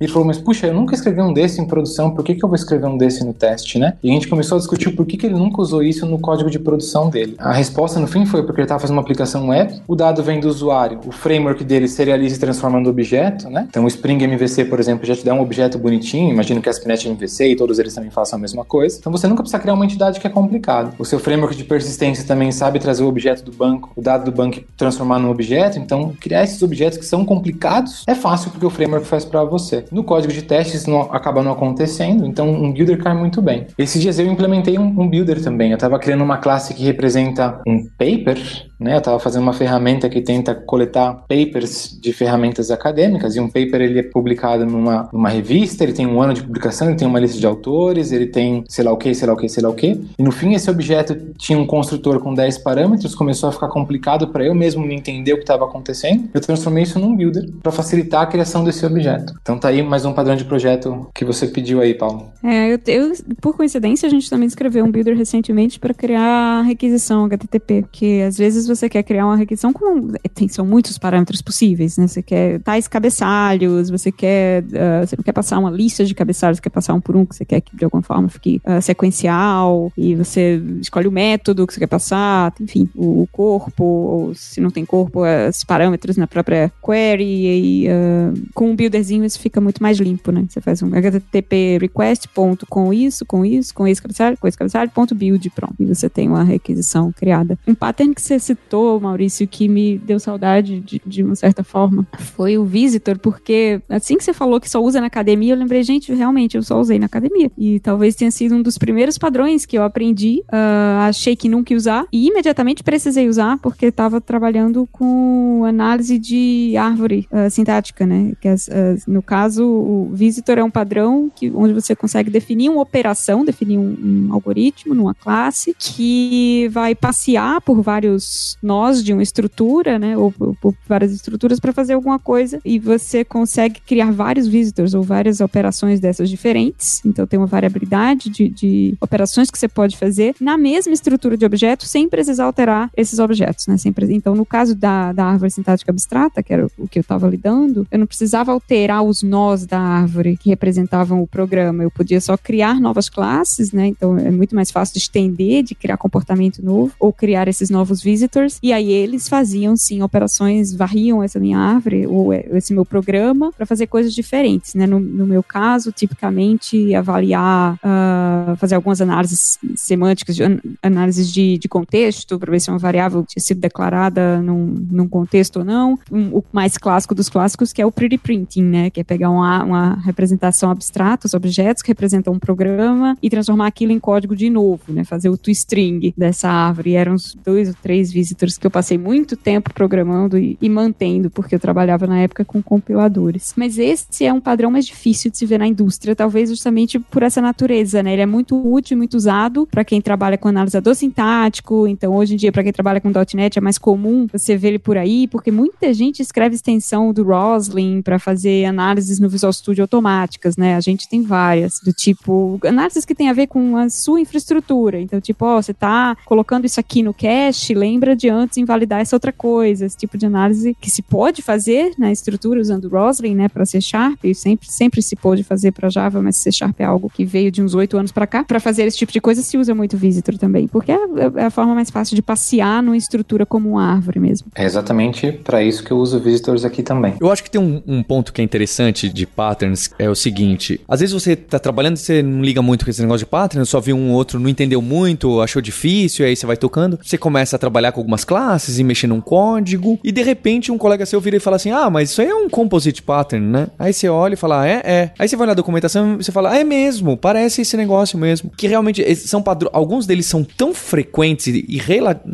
E ele falou, mas puxa, eu nunca escrevi um desse em produção, por que, que eu vou escrever um desse no teste, né? E a gente começou a discutir por que, que ele nunca usou isso no código de produção dele. A resposta no fim foi porque ele estava fazendo uma aplicação web, o dado vem do usuário, o framework dele serializa e transforma no objeto, né? Então o Spring MVC, por exemplo, já te dá um objeto bonitinho, imagino que a Spinet MVC e todos eles também façam a mesma coisa. Então você nunca precisa criar uma entidade que é complicada. O seu framework de persistência também sabe trazer o objeto do banco, o dado do banco transformar num objeto, então criar esses objetos que são complicados é fácil porque o framework faz para você. No código de testes isso não, acaba não acontecendo, então um builder cai muito bem. Esses dias eu implementei um, um builder também, eu estava criando uma classe que representa um paper, né? Eu estava fazendo uma ferramenta que tenta coletar papers de ferramentas acadêmicas e um paper ele é publicado numa, numa revista, ele tem um ano de publicação, ele tem uma lista de autores, ele tem sei lá o que, sei lá o que, sei lá o que. E no fim esse objeto tinha um construtor com 10 parâmetros, começou a ficar complicado para eu mesmo me entender o que estava acontecendo. Eu transformei isso num builder para facilitar a criação desse objeto. Então tá aí mais um padrão de projeto que você pediu aí, Paulo. É, eu, eu por coincidência a gente também escreveu um builder recentemente para criar requisição HTTP, que às vezes você quer criar uma requisição com. Tem, são muitos parâmetros possíveis, né? Você quer tais cabeçalhos, você quer. Uh, você não quer passar uma lista de cabeçalhos, você quer passar um por um, que você quer que de alguma forma fique uh, sequencial, e você escolhe o método que você quer passar, enfim, o, o corpo, ou se não tem corpo, os parâmetros na própria query, e uh, com um builderzinho isso fica muito mais limpo, né? Você faz um HTTP request ponto com isso, com isso, com esse cabeçalho, com esse cabeçalho, ponto build, pronto. E você tem uma requisição criada. Um pattern que você citou, Maurício, que me deu saudade de, de uma certa forma, foi o Visitor, porque assim que você falou que só usa na academia, eu lembrei, gente, realmente, eu só usei na academia. E talvez tenha sido um dos primeiros padrões que eu aprendi, uh, achei que nunca ia usar, e imediatamente precisei usar, porque estava trabalhando com análise de árvore uh, sintática, né? Que as, as, no caso, o Visitor é um padrão que, onde você consegue definir uma operação, definir um, um algoritmo numa classe, que vai passear por vários nós de uma estrutura, né? Ou por várias estruturas para fazer alguma coisa, e você consegue criar vários visitors ou várias operações dessas diferentes. Então tem uma variabilidade de, de operações que você pode fazer na mesma estrutura de objeto sem precisar alterar esses objetos, né? Sem, então, no caso da, da árvore sintática abstrata, que era o que eu estava lidando, eu não precisava alterar os nós da árvore que representavam o programa. Eu podia só criar novas classes, né? Então é muito mais fácil de estender, de criar comportamento novo, ou criar esses novos visitors. E aí eles faziam sim operações, varriam essa minha árvore ou esse meu programa para fazer coisas diferentes, né? No, no, meu caso, tipicamente avaliar, uh, fazer algumas análises semânticas, de, análises de, de contexto para ver se uma variável tinha sido declarada num, num contexto ou não. Um, o mais clássico dos clássicos que é o pretty printing, né? Que é pegar uma, uma representação abstrata, os objetos que representam um programa e transformar aquilo em código de novo, né? Fazer o toString dessa árvore. E eram dois ou três visitors que eu passei muito tempo programando e, e, mantendo, porque eu trabalhava na época com compiladores. Mas esse é um padrão mais difícil de se ver na indústria, talvez justamente por essa natureza, né? Ele é muito útil, muito usado para quem trabalha com analisador sintático. Então, hoje em dia, para quem trabalha com .NET, é mais comum você ver ele por aí, porque muita gente escreve extensão do Roslyn para fazer análises no Visual Studio automáticas, né? A gente tem várias, do tipo, análises que tem a ver com a sua infraestrutura. Então, tipo, ó, você tá colocando isso aqui no cache, lembra estrutura de antes invalidar essa outra coisa, esse tipo de análise que se pode fazer na estrutura usando Roslyn, né, para C Sharp, e sempre, sempre se pôde fazer para Java, mas C Sharp é algo que veio de uns oito anos para cá. Para fazer esse tipo de coisa se usa muito Visitor também, porque é, é a forma mais fácil de passear numa estrutura como uma árvore mesmo. É exatamente para isso que eu uso Visitors aqui também. Eu acho que tem um, um, ponto que é interessante de patterns, é o seguinte, às vezes você tá trabalhando e você não liga muito com esse negócio de patterns, só viu um outro, não entendeu muito, achou difícil, aí você vai tocando, você começa a trabalhar com algumas classes e mexer num código, e de repente um colega seu vira e fala assim, ah, mas isso aí é um composite pattern, né? Aí você olha e fala, ah, é, é. Aí você vai na documentação e você fala, ah, é mesmo, parece esse negócio mesmo. Que realmente são padrões, alguns deles são tão frequentes e, e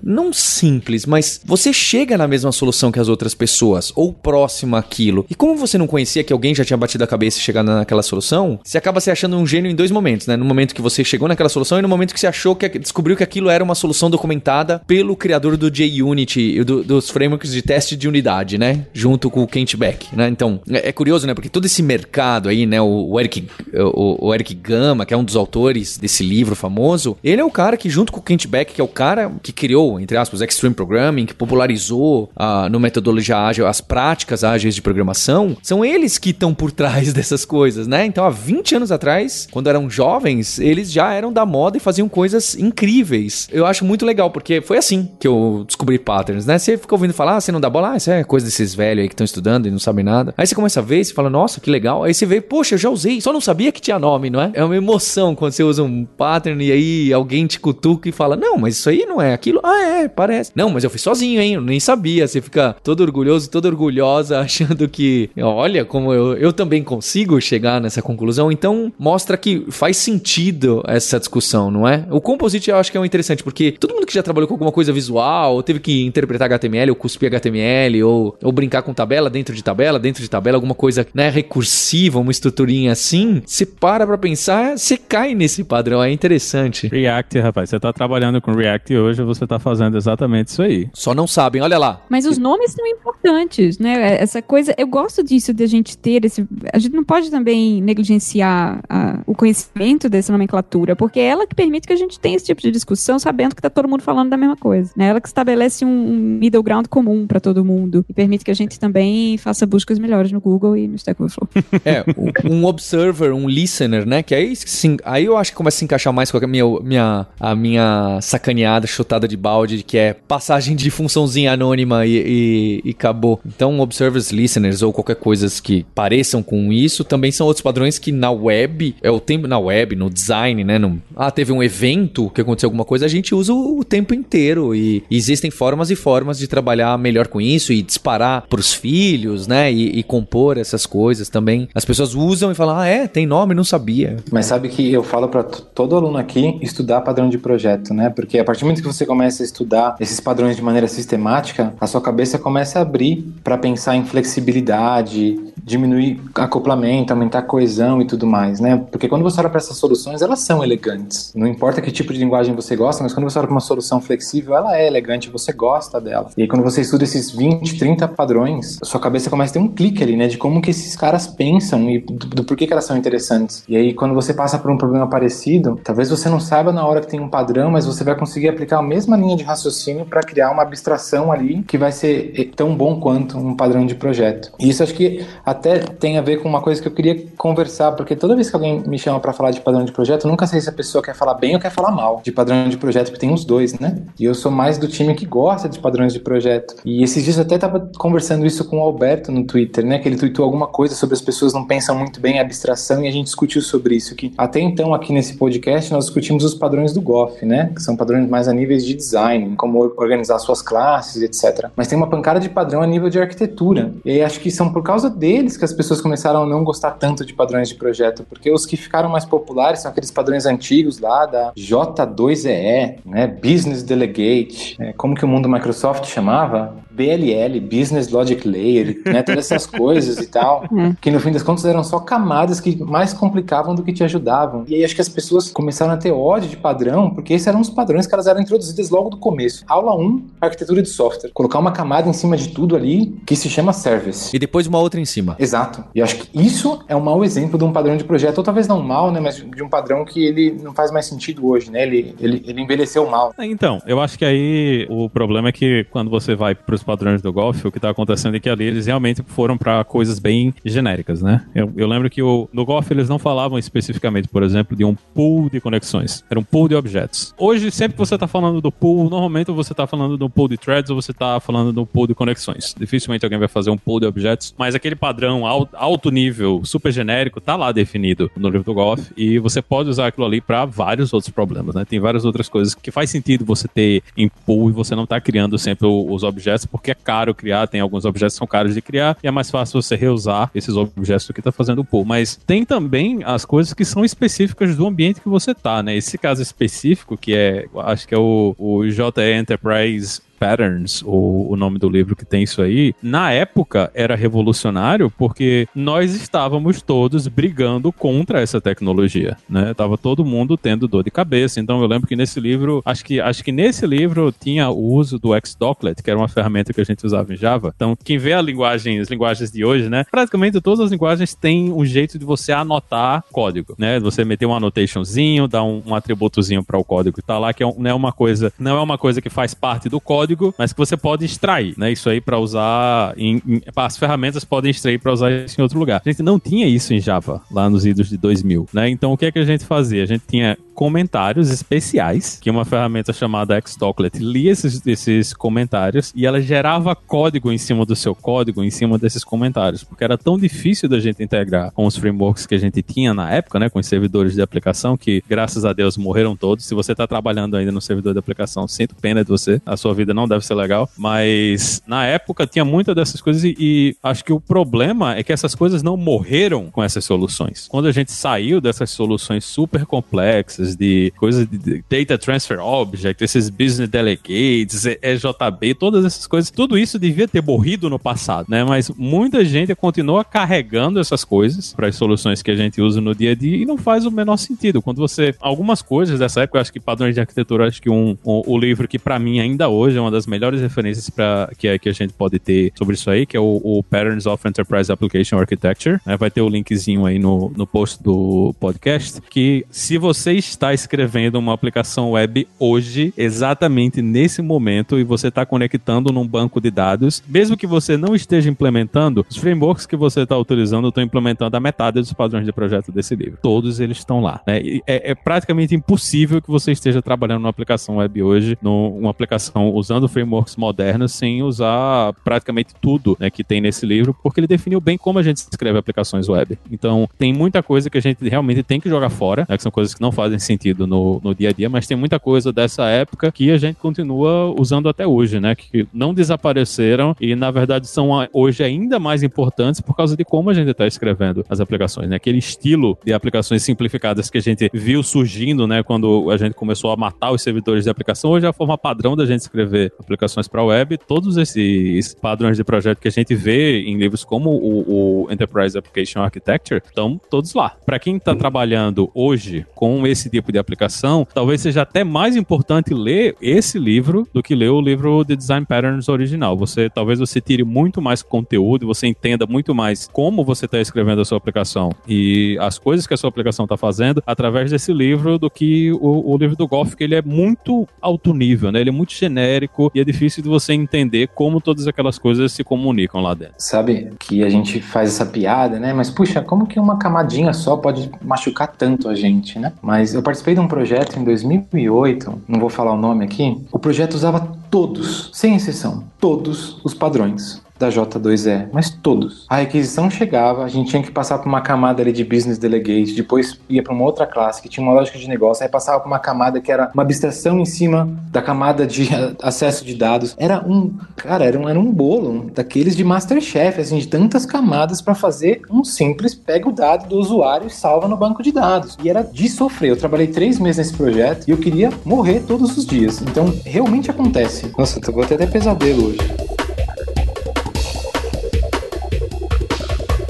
não simples, mas você chega na mesma solução que as outras pessoas, ou próxima àquilo. E como você não conhecia que alguém já tinha batido a cabeça e chegado naquela solução, você acaba se achando um gênio em dois momentos, né? No momento que você chegou naquela solução e no momento que você achou que descobriu que aquilo era uma solução documentada pelo criador do JUnity e do, dos frameworks de teste de unidade, né? Junto com o Kent Beck, né? Então, é, é curioso, né? Porque todo esse mercado aí, né? O, o Eric, o, o, Eric Gama, que é um dos autores desse livro famoso, ele é o cara que, junto com o Kent Beck, que é o cara que criou, entre aspas, Extreme Programming, que popularizou uh, no metodologia ágil as práticas ágeis de programação, são eles que estão por trás dessas coisas, né? Então, há 20 anos atrás, quando eram jovens, eles já eram da moda e faziam coisas incríveis. Eu acho muito legal, porque foi assim que eu descobri patterns, né? Você fica ouvindo falar, ah, você não dá bola, ah, isso é coisa desses velhos aí que estão estudando e não sabem nada. Aí você começa a ver, você fala, nossa, que legal. Aí você vê, poxa, eu já usei, só não sabia que tinha nome, não é? É uma emoção quando você usa um pattern e aí alguém te cutuca e fala, não, mas isso aí não é aquilo. Ah, é, parece. Não, mas eu fui sozinho, hein? Eu nem sabia. Você fica todo orgulhoso, toda orgulhosa, achando que, olha, como eu, eu também consigo chegar nessa conclusão. Então, mostra que faz sentido essa discussão, não é? O composite eu acho que é um interessante, porque todo mundo que já trabalhou com alguma coisa visual, ou teve que interpretar HTML, ou cuspir HTML, ou, ou brincar com tabela dentro de tabela, dentro de tabela, alguma coisa, né, recursiva, uma estruturinha assim, você para pra pensar, você cai nesse padrão, é interessante. React, rapaz, você tá trabalhando com React hoje, você tá fazendo exatamente isso aí. Só não sabem, olha lá. Mas os nomes são importantes, né? Essa coisa, eu gosto disso de a gente ter esse. A gente não pode também negligenciar a, o conhecimento dessa nomenclatura, porque é ela que permite que a gente tenha esse tipo de discussão sabendo que tá todo mundo falando da mesma coisa. Né? Ela que estabelece um middle ground comum para todo mundo e permite que a gente também faça buscas melhores no Google e no Stack Overflow. É, um observer, um listener, né? Que aí, sim, aí eu acho que começa a se encaixar mais com a minha, minha, a minha sacaneada, chutada de balde, que é passagem de funçãozinha anônima e, e, e acabou. Então, observers, listeners ou qualquer coisa que pareçam com isso também são outros padrões que na web, é o tempo na web, no design, né? No, ah, teve um evento que aconteceu alguma coisa, a gente usa o, o tempo inteiro e, e existem formas e formas de trabalhar melhor com isso e disparar pros filhos, né? E, e, compor essas coisas também. As pessoas usam e falam, ah, é, tem nome, não sabia. Mas sabe que eu falo para todo aluno aqui estudar padrão de projeto, né? Porque a partir do momento que você começa a estudar esses padrões de maneira sistemática, a sua cabeça começa a abrir para pensar em flexibilidade, diminuir acoplamento, aumentar coesão e tudo mais, né? Porque quando você olha para essas soluções, elas são elegantes. Não importa que tipo de linguagem você gosta, mas quando você olha para uma solução flexível, ela é elegante, você gosta dela. E aí, quando você estuda esses 20, 30 padrões, sua cabeça começa a ter um clique ali, né? De como que esses caras pensam e do, do porquê que elas são interessantes. E aí, quando você passa por um problema parecido, talvez você não saiba na hora que tem um padrão, mas você vai conseguir aplicar a mesma linha de raciocínio para criar uma abstração ali que vai ser eh, tão bom quanto um padrão de projeto. E isso acho que até tem a ver com uma coisa que eu queria conversar, porque toda vez que alguém me chama para falar de padrão de projeto, eu nunca sei se a pessoa quer falar bem ou quer falar mal de padrão de projeto, porque tem os dois, né? E eu sou mais do time que gosta de padrões de projeto. E esses dias eu até tava conversando isso com o Alberto no Twitter, né? Que ele tweetou alguma coisa sobre as pessoas não pensam muito bem em abstração e a gente discutiu sobre isso. Que até então, aqui nesse podcast, nós discutimos os padrões do Goff, né? Que são padrões mais a níveis de design, como organizar suas classes, etc. Mas tem uma pancada de padrão a nível de arquitetura. E acho que são por causa deles que as pessoas começaram a não gostar tanto de padrões de projeto, porque os que ficaram mais populares são aqueles padrões antigos lá da J2EE, né? Business Delegate, como que o mundo Microsoft chamava? BLL, Business Logic Layer, né? Todas essas coisas e tal, É. que no fim das contas eram só camadas que mais complicavam do que te ajudavam. E aí acho que as pessoas começaram a ter ódio de padrão, porque esses eram os padrões que elas eram introduzidas logo do começo. Aula 1, arquitetura de software. Colocar uma camada em cima de tudo ali que se chama service. E depois uma outra em cima. Exato. E acho que isso é um mau exemplo de um padrão de projeto, ou talvez não mal, né, mas de um padrão que ele não faz mais sentido hoje, né? Ele, ele, ele envelheceu mal. Então, eu acho que aí o problema é que quando você vai para os padrões do golfe, o que tá acontecendo é que ali eles realmente foram para coisas bem genéricas, né? Eu, eu lembro que o, no golfe eles não falavam especificamente, por exemplo, de um pool de conexões. Era um pool de objetos. Hoje, sempre que você tá falando do pool, normalmente você tá falando do pool de threads ou você tá falando do pool de conexões. Dificilmente alguém vai fazer um pool de objetos, mas aquele padrão al- alto nível, super genérico, tá lá definido no livro do golfe e você pode usar aquilo ali para vários outros problemas, né? Tem várias outras coisas que faz sentido você ter em pool e você não tá criando sempre os objetos porque é caro criar, tem alguns objetos que são caros de criar e é mais fácil você reusar esses objetos do que tá fazendo o pool. Mas tem também as coisas que são específicas do ambiente que você tá, né? Esse caso específico que é, acho que é o, o JE Enterprise Patterns, o, o nome do livro que tem isso aí, na época era revolucionário porque nós estávamos todos brigando contra essa tecnologia, né? Tava todo mundo tendo dor de cabeça. Então eu lembro que nesse livro, acho que acho que nesse livro tinha o uso do Xdocklet, que era uma ferramenta que a gente usava em Java. Então quem vê a linguagem, as linguagens de hoje, né? Praticamente todas as linguagens têm um jeito de você anotar código, né? Você meter um annotationzinho, dar um, um atributozinho para o código que tá lá, que é não é uma coisa, não é uma coisa que faz parte do código, mas que você pode extrair, né? Isso aí para usar em, em- as ferramentas podem extrair para usar isso em outro lugar. A gente não tinha isso em Java lá nos idos de 2000, né? Então o que é que a gente fazia? A gente tinha comentários especiais, que uma ferramenta chamada Xdocklet lia esses, esses comentários e ela gerava código em cima do seu código, em cima desses comentários, porque era tão difícil da gente integrar com os frameworks que a gente tinha na época, né, com os servidores de aplicação, que graças a Deus morreram todos. Se você está trabalhando ainda no servidor de aplicação, sinto pena de você, a sua vida não deve ser legal, mas na época tinha muitas dessas coisas e, e acho que o problema é que essas coisas não morreram com essas soluções. Quando a gente saiu dessas soluções super complexas de coisas de data transfer object, esses business delegates, EJB, todas essas coisas, tudo isso devia ter morrido no passado, né? Mas muita gente continua carregando essas coisas para as soluções que a gente usa no dia a dia e não faz o menor sentido. Quando você algumas coisas dessa época, eu acho que padrões de arquitetura, acho que um, um- o livro que para mim ainda hoje é uma das melhores referências para que, é- que a gente pode ter sobre isso aí, que é o, o Patterns of Enterprise Application Architecture. né? Vai ter o linkzinho aí no, no post do podcast. Que se você está escrevendo uma aplicação web hoje, exatamente nesse momento, e você está conectando num banco de dados, mesmo que você não esteja implementando, os frameworks que você está utilizando estão implementando a metade dos padrões de projeto desse livro. Todos eles estão lá. né? É, é praticamente impossível que você esteja trabalhando numa aplicação web hoje, numa aplicação usando frameworks modernos, sem usar praticamente tudo né, que tem nesse livro, porque ele definiu bem como a gente escreve aplicações web. Então, tem muita coisa que a gente realmente tem que jogar fora, né, que são coisas que não fazem sentido no, no dia a dia, mas tem muita coisa dessa época que a gente continua usando até hoje, né? Que não desapareceram e, na verdade, são hoje ainda mais importantes por causa de como a gente está escrevendo as aplicações, né? Aquele estilo de aplicações simplificadas que a gente viu surgindo, né? Quando a gente começou a matar os servidores de aplicação, hoje é a forma padrão da gente escrever aplicações para web. Todos esses padrões de projeto que a gente vê em livros como o, o Enterprise Application Architecture estão todos lá. Para quem está trabalhando hoje com esse tipo de aplicação, talvez seja até mais importante ler esse livro do que ler o livro de Design Patterns original. Você talvez você tire muito mais conteúdo, você entenda muito mais como você está escrevendo a sua aplicação e as coisas que a sua aplicação está fazendo através desse livro do que o, o livro do Golf, que ele é muito alto nível, né? Ele é muito genérico e é difícil de você entender como todas aquelas coisas se comunicam lá dentro. Sabe que a gente faz essa piada, né? Mas puxa, como que uma camadinha só pode machucar tanto a gente, né? Mas eu participei de um projeto em 2008, não vou falar o nome aqui. O projeto usava todos, sem exceção, todos os padrões da J2E, mas todos. A requisição chegava, a gente tinha que passar por uma camada ali de business delegate, depois ia para uma outra classe que tinha uma lógica de negócio, aí passava por uma camada que era uma abstração em cima da camada de acesso de dados. Era um, cara, era um, era um bolo daqueles de Masterchef, assim, de tantas camadas para fazer um simples pega o dado do usuário e salva no banco de dados. E era de sofrer. Eu trabalhei três meses nesse projeto e eu queria morrer todos os dias. Então, realmente acontece. Nossa, eu vou ter até pesadelo hoje.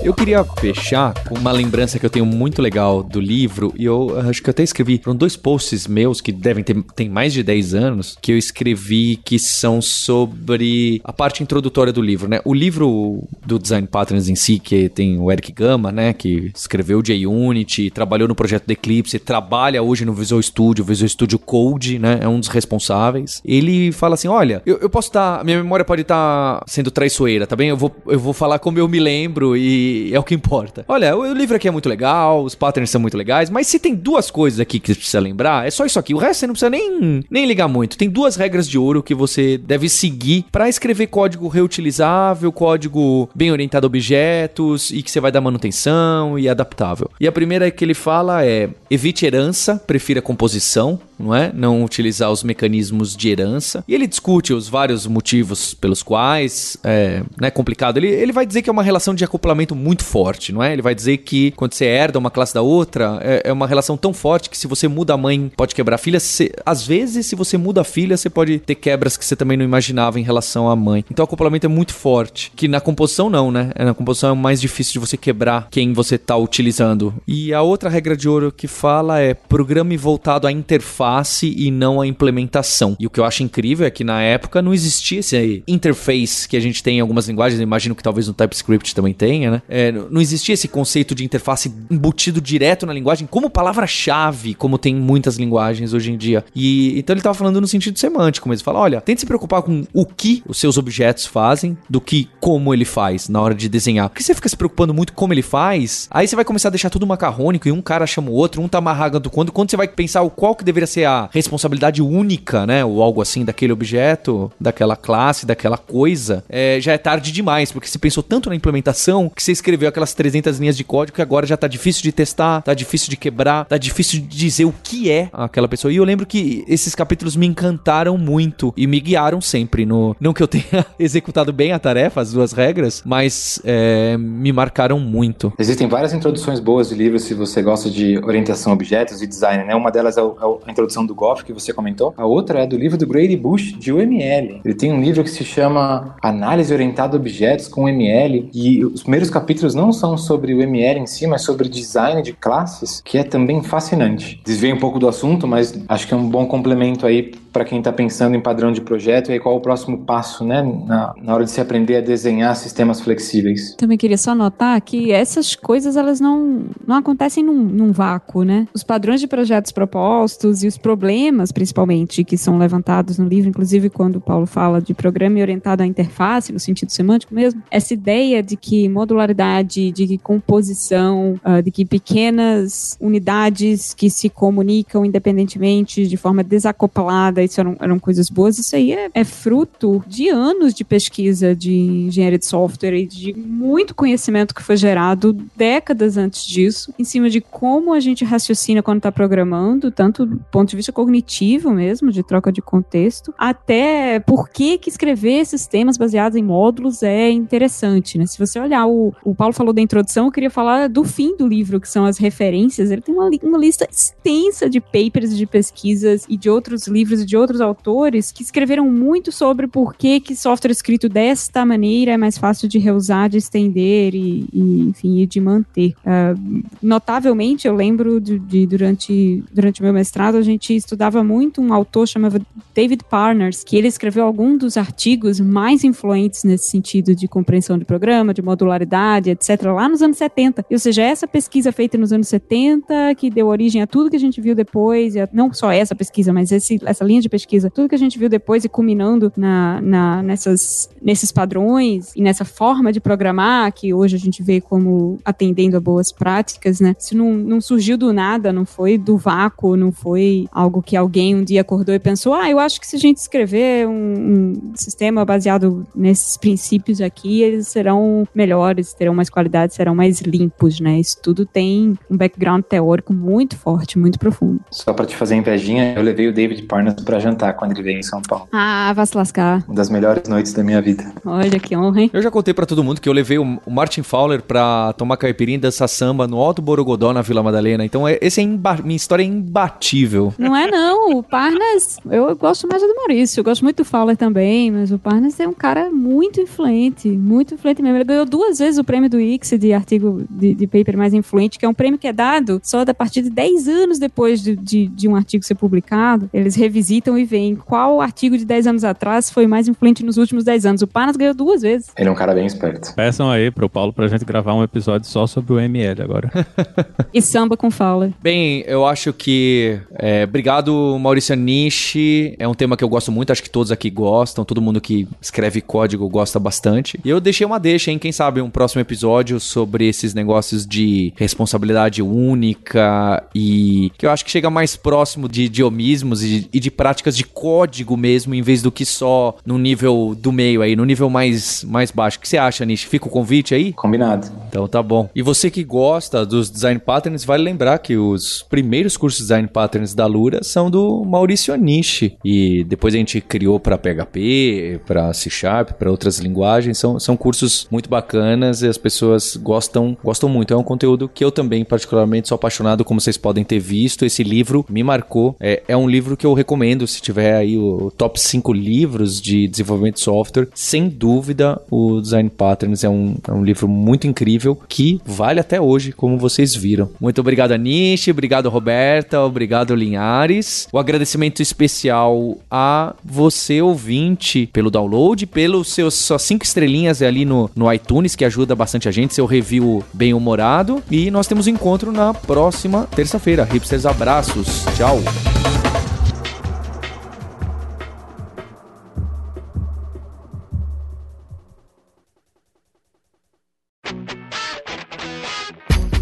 Eu queria fechar com uma lembrança que eu tenho muito legal do livro, e eu acho que eu até escrevi, foram dois posts meus que devem ter tem mais de 10 anos, que eu escrevi que são sobre a parte introdutória do livro, né? O livro do Design Patterns em si, que tem o Eric Gama, né, que escreveu JUnity, trabalhou no projeto do Eclipse, trabalha hoje no Visual Studio, Visual Studio Code, né, é um dos responsáveis. Ele fala assim, olha, eu, eu posso estar, tá, minha memória pode estar tá sendo traiçoeira, tá bem? Eu vou, eu vou falar como eu me lembro e é o que importa. Olha, o, o livro aqui é muito legal, os patterns são muito legais, mas se tem duas coisas aqui que você precisa lembrar, é só isso aqui. O resto você não precisa nem, nem ligar muito. Tem duas regras de ouro que você deve seguir para escrever código reutilizável, código bem orientado a objetos e que você vai dar manutenção e adaptável. E a primeira que ele fala é evite herança, prefira composição não é? Não utilizar os mecanismos de herança. E ele discute os vários motivos pelos quais é né, complicado. Ele, ele vai dizer que é uma relação de acoplamento muito forte, não é? Ele vai dizer que quando você herda uma classe da outra, é, é uma relação tão forte que se você muda a mãe, pode quebrar a filha. Se, às vezes, se você muda a filha, você pode ter quebras que você também não imaginava em relação à mãe. Então o acoplamento é muito forte. Que na composição não, né? Na composição é mais difícil de você quebrar quem você está utilizando. E a outra regra de ouro que fala é programe voltado à interface e não a implementação. E o que eu acho incrível é que na época não existia esse interface que a gente tem em algumas linguagens, imagino que talvez no TypeScript também tenha, né? É, não existia esse conceito de interface embutido direto na linguagem como palavra-chave, como tem em muitas linguagens hoje em dia. E então ele estava falando no sentido semântico, mas ele fala: olha, tente se preocupar com o que os seus objetos fazem do que como ele faz na hora de desenhar. Porque você fica se preocupando muito como ele faz, aí você vai começar a deixar tudo macarrônico e um cara chama o outro, um tá amarrado quando, quando você vai pensar o qual que deveria ser a responsabilidade única, né? Ou algo assim daquele objeto, daquela classe, daquela coisa, é, já é tarde demais, porque você pensou tanto na implementação que você escreveu aquelas 300 linhas de código que agora já tá difícil de testar, tá difícil de quebrar, tá difícil de dizer o que é aquela pessoa. E eu lembro que esses capítulos me encantaram muito e me guiaram sempre no. Não que eu tenha executado bem a tarefa, as duas regras, mas é, me marcaram muito. Existem várias introduções boas de livros se você gosta de orientação a objetos e design, né? Uma delas é, o, é a introdução do Goff, que você comentou. A outra é do livro do Grady Bush, de UML. Ele tem um livro que se chama Análise Orientada a Objetos com UML, e os primeiros capítulos não são sobre o em si, mas sobre design de classes, que é também fascinante. Desviei um pouco do assunto, mas acho que é um bom complemento aí para quem está pensando em padrão de projeto e aí qual o próximo passo, né, na, na hora de se aprender a desenhar sistemas flexíveis. Também queria só notar que essas coisas elas não, não acontecem num, num vácuo, né? Os padrões de projetos propostos e os problemas, principalmente, que são levantados no livro, inclusive quando o Paulo fala de programa orientado à interface, no sentido semântico mesmo, essa ideia de que modularidade, de que composição, uh, de que pequenas unidades que se comunicam independentemente de forma desacoplada isso eram, eram coisas boas, isso aí é, é, fruto de anos de pesquisa de engenharia de software e de muito conhecimento que foi gerado décadas antes disso, em cima de como a gente raciocina quando está programando, tanto do ponto de vista cognitivo mesmo, de troca de contexto, até por que, que escrever sistemas baseados em módulos é interessante, né? Se você olhar, o, o Paulo falou da introdução, eu queria falar do fim do livro, que são as referências. Ele tem uma, uma lista extensa de papers, de pesquisas e de outros livros de outros autores que escreveram muito sobre por que, que software escrito desta maneira é mais fácil de reusar, de estender e, e enfim, de manter. Uh, notavelmente, eu lembro de, de, durante, durante meu mestrado, a gente estudava muito um autor chamado David Parners, que ele escreveu alguns dos artigos mais influentes nesse sentido de compreensão de programa, de modularidade, etc., lá nos anos 70. Ou seja, essa pesquisa feita nos anos 70, que deu origem a tudo que a gente viu depois, não só essa pesquisa, mas esse, essa linha de pesquisa, tudo que a gente viu depois e culminando na, na, nessas, nesses padrões e nessa forma de programar que hoje a gente vê como atendendo a boas práticas, né? Isso não, não surgiu do nada, não foi do vácuo, não foi algo que alguém um dia acordou e pensou, ah, eu acho que se a gente escrever um, um sistema baseado nesses princípios aqui, eles serão melhores, terão mais qualidade, serão mais limpos, né? Isso tudo tem um background teórico muito forte, muito profundo. Só para te fazer invejinha, eu levei o David Parnas para jantar quando ele veio em São Paulo. Ah, vai se lascar. Uma das melhores noites da minha vida. Olha que honra, hein? Eu já contei pra todo mundo que eu levei o Martin Fowler pra tomar caipirinha e dançar samba no Alto Borogodó, na Vila Madalena. Então, é, esse é minha história é imbatível. Não é não, o Parnas, eu gosto mais do Maurício, eu gosto muito do Fowler também, mas o Parnas é um cara muito influente, muito influente mesmo. Ele ganhou duas vezes o prêmio do Ix de artigo de, de paper mais influente, que é um prêmio que é dado só a partir de 10 anos depois de, de, de um artigo ser publicado. Eles revisitam e veem qual artigo de 10 anos atrás foi mais influente nos últimos 10 anos. O Parnas ganhou duas vezes. Ele é um cara bem esperto. Peçam aí pro Paulo pra gente gravar um episódio só sobre o ML agora. E samba com Fowler. Bem, eu acho que. é, obrigado, Maurício Nishi. É um tema que eu gosto muito, acho que todos aqui gostam. Todo mundo que escreve código gosta bastante. E eu deixei uma deixa, hein? Quem sabe um próximo episódio sobre esses negócios de responsabilidade única e que eu acho que chega mais próximo de idiomismos e, e de práticas de código mesmo, em vez do que só no nível do meio aí, no nível mais, mais baixo. O que você acha, Nishi? Fica o convite aí? Combinado. Então tá bom. E você que gosta dos design patterns, vale lembrar que os primeiros cursos de design patterns da Lura são do Maurício Nishi. E depois a gente criou para PHP, para C Sharp, para outras linguagens. São, são cursos muito bacanas e as pessoas gostam, gostam muito. É um conteúdo que eu também, particularmente, sou apaixonado, como vocês podem ter visto. Esse livro me marcou. É, é um livro que eu recomendo se tiver aí o, o top 5 livros de desenvolvimento de software. Sem dúvida, o Design Patterns é um, é um livro muito incrível que vale até hoje, como vocês viram. Muito obrigado, Anish. Obrigado, Roberta. Obrigado, Linhares. O agradecimento especial a você, ouvinte, pelo download, pelos seus suas cinco estrelinhas ali no, no iTunes, que ajuda bastante a gente, seu review bem humorado. E nós temos encontro na próxima terça-feira. Hipsters, abraços. Tchau.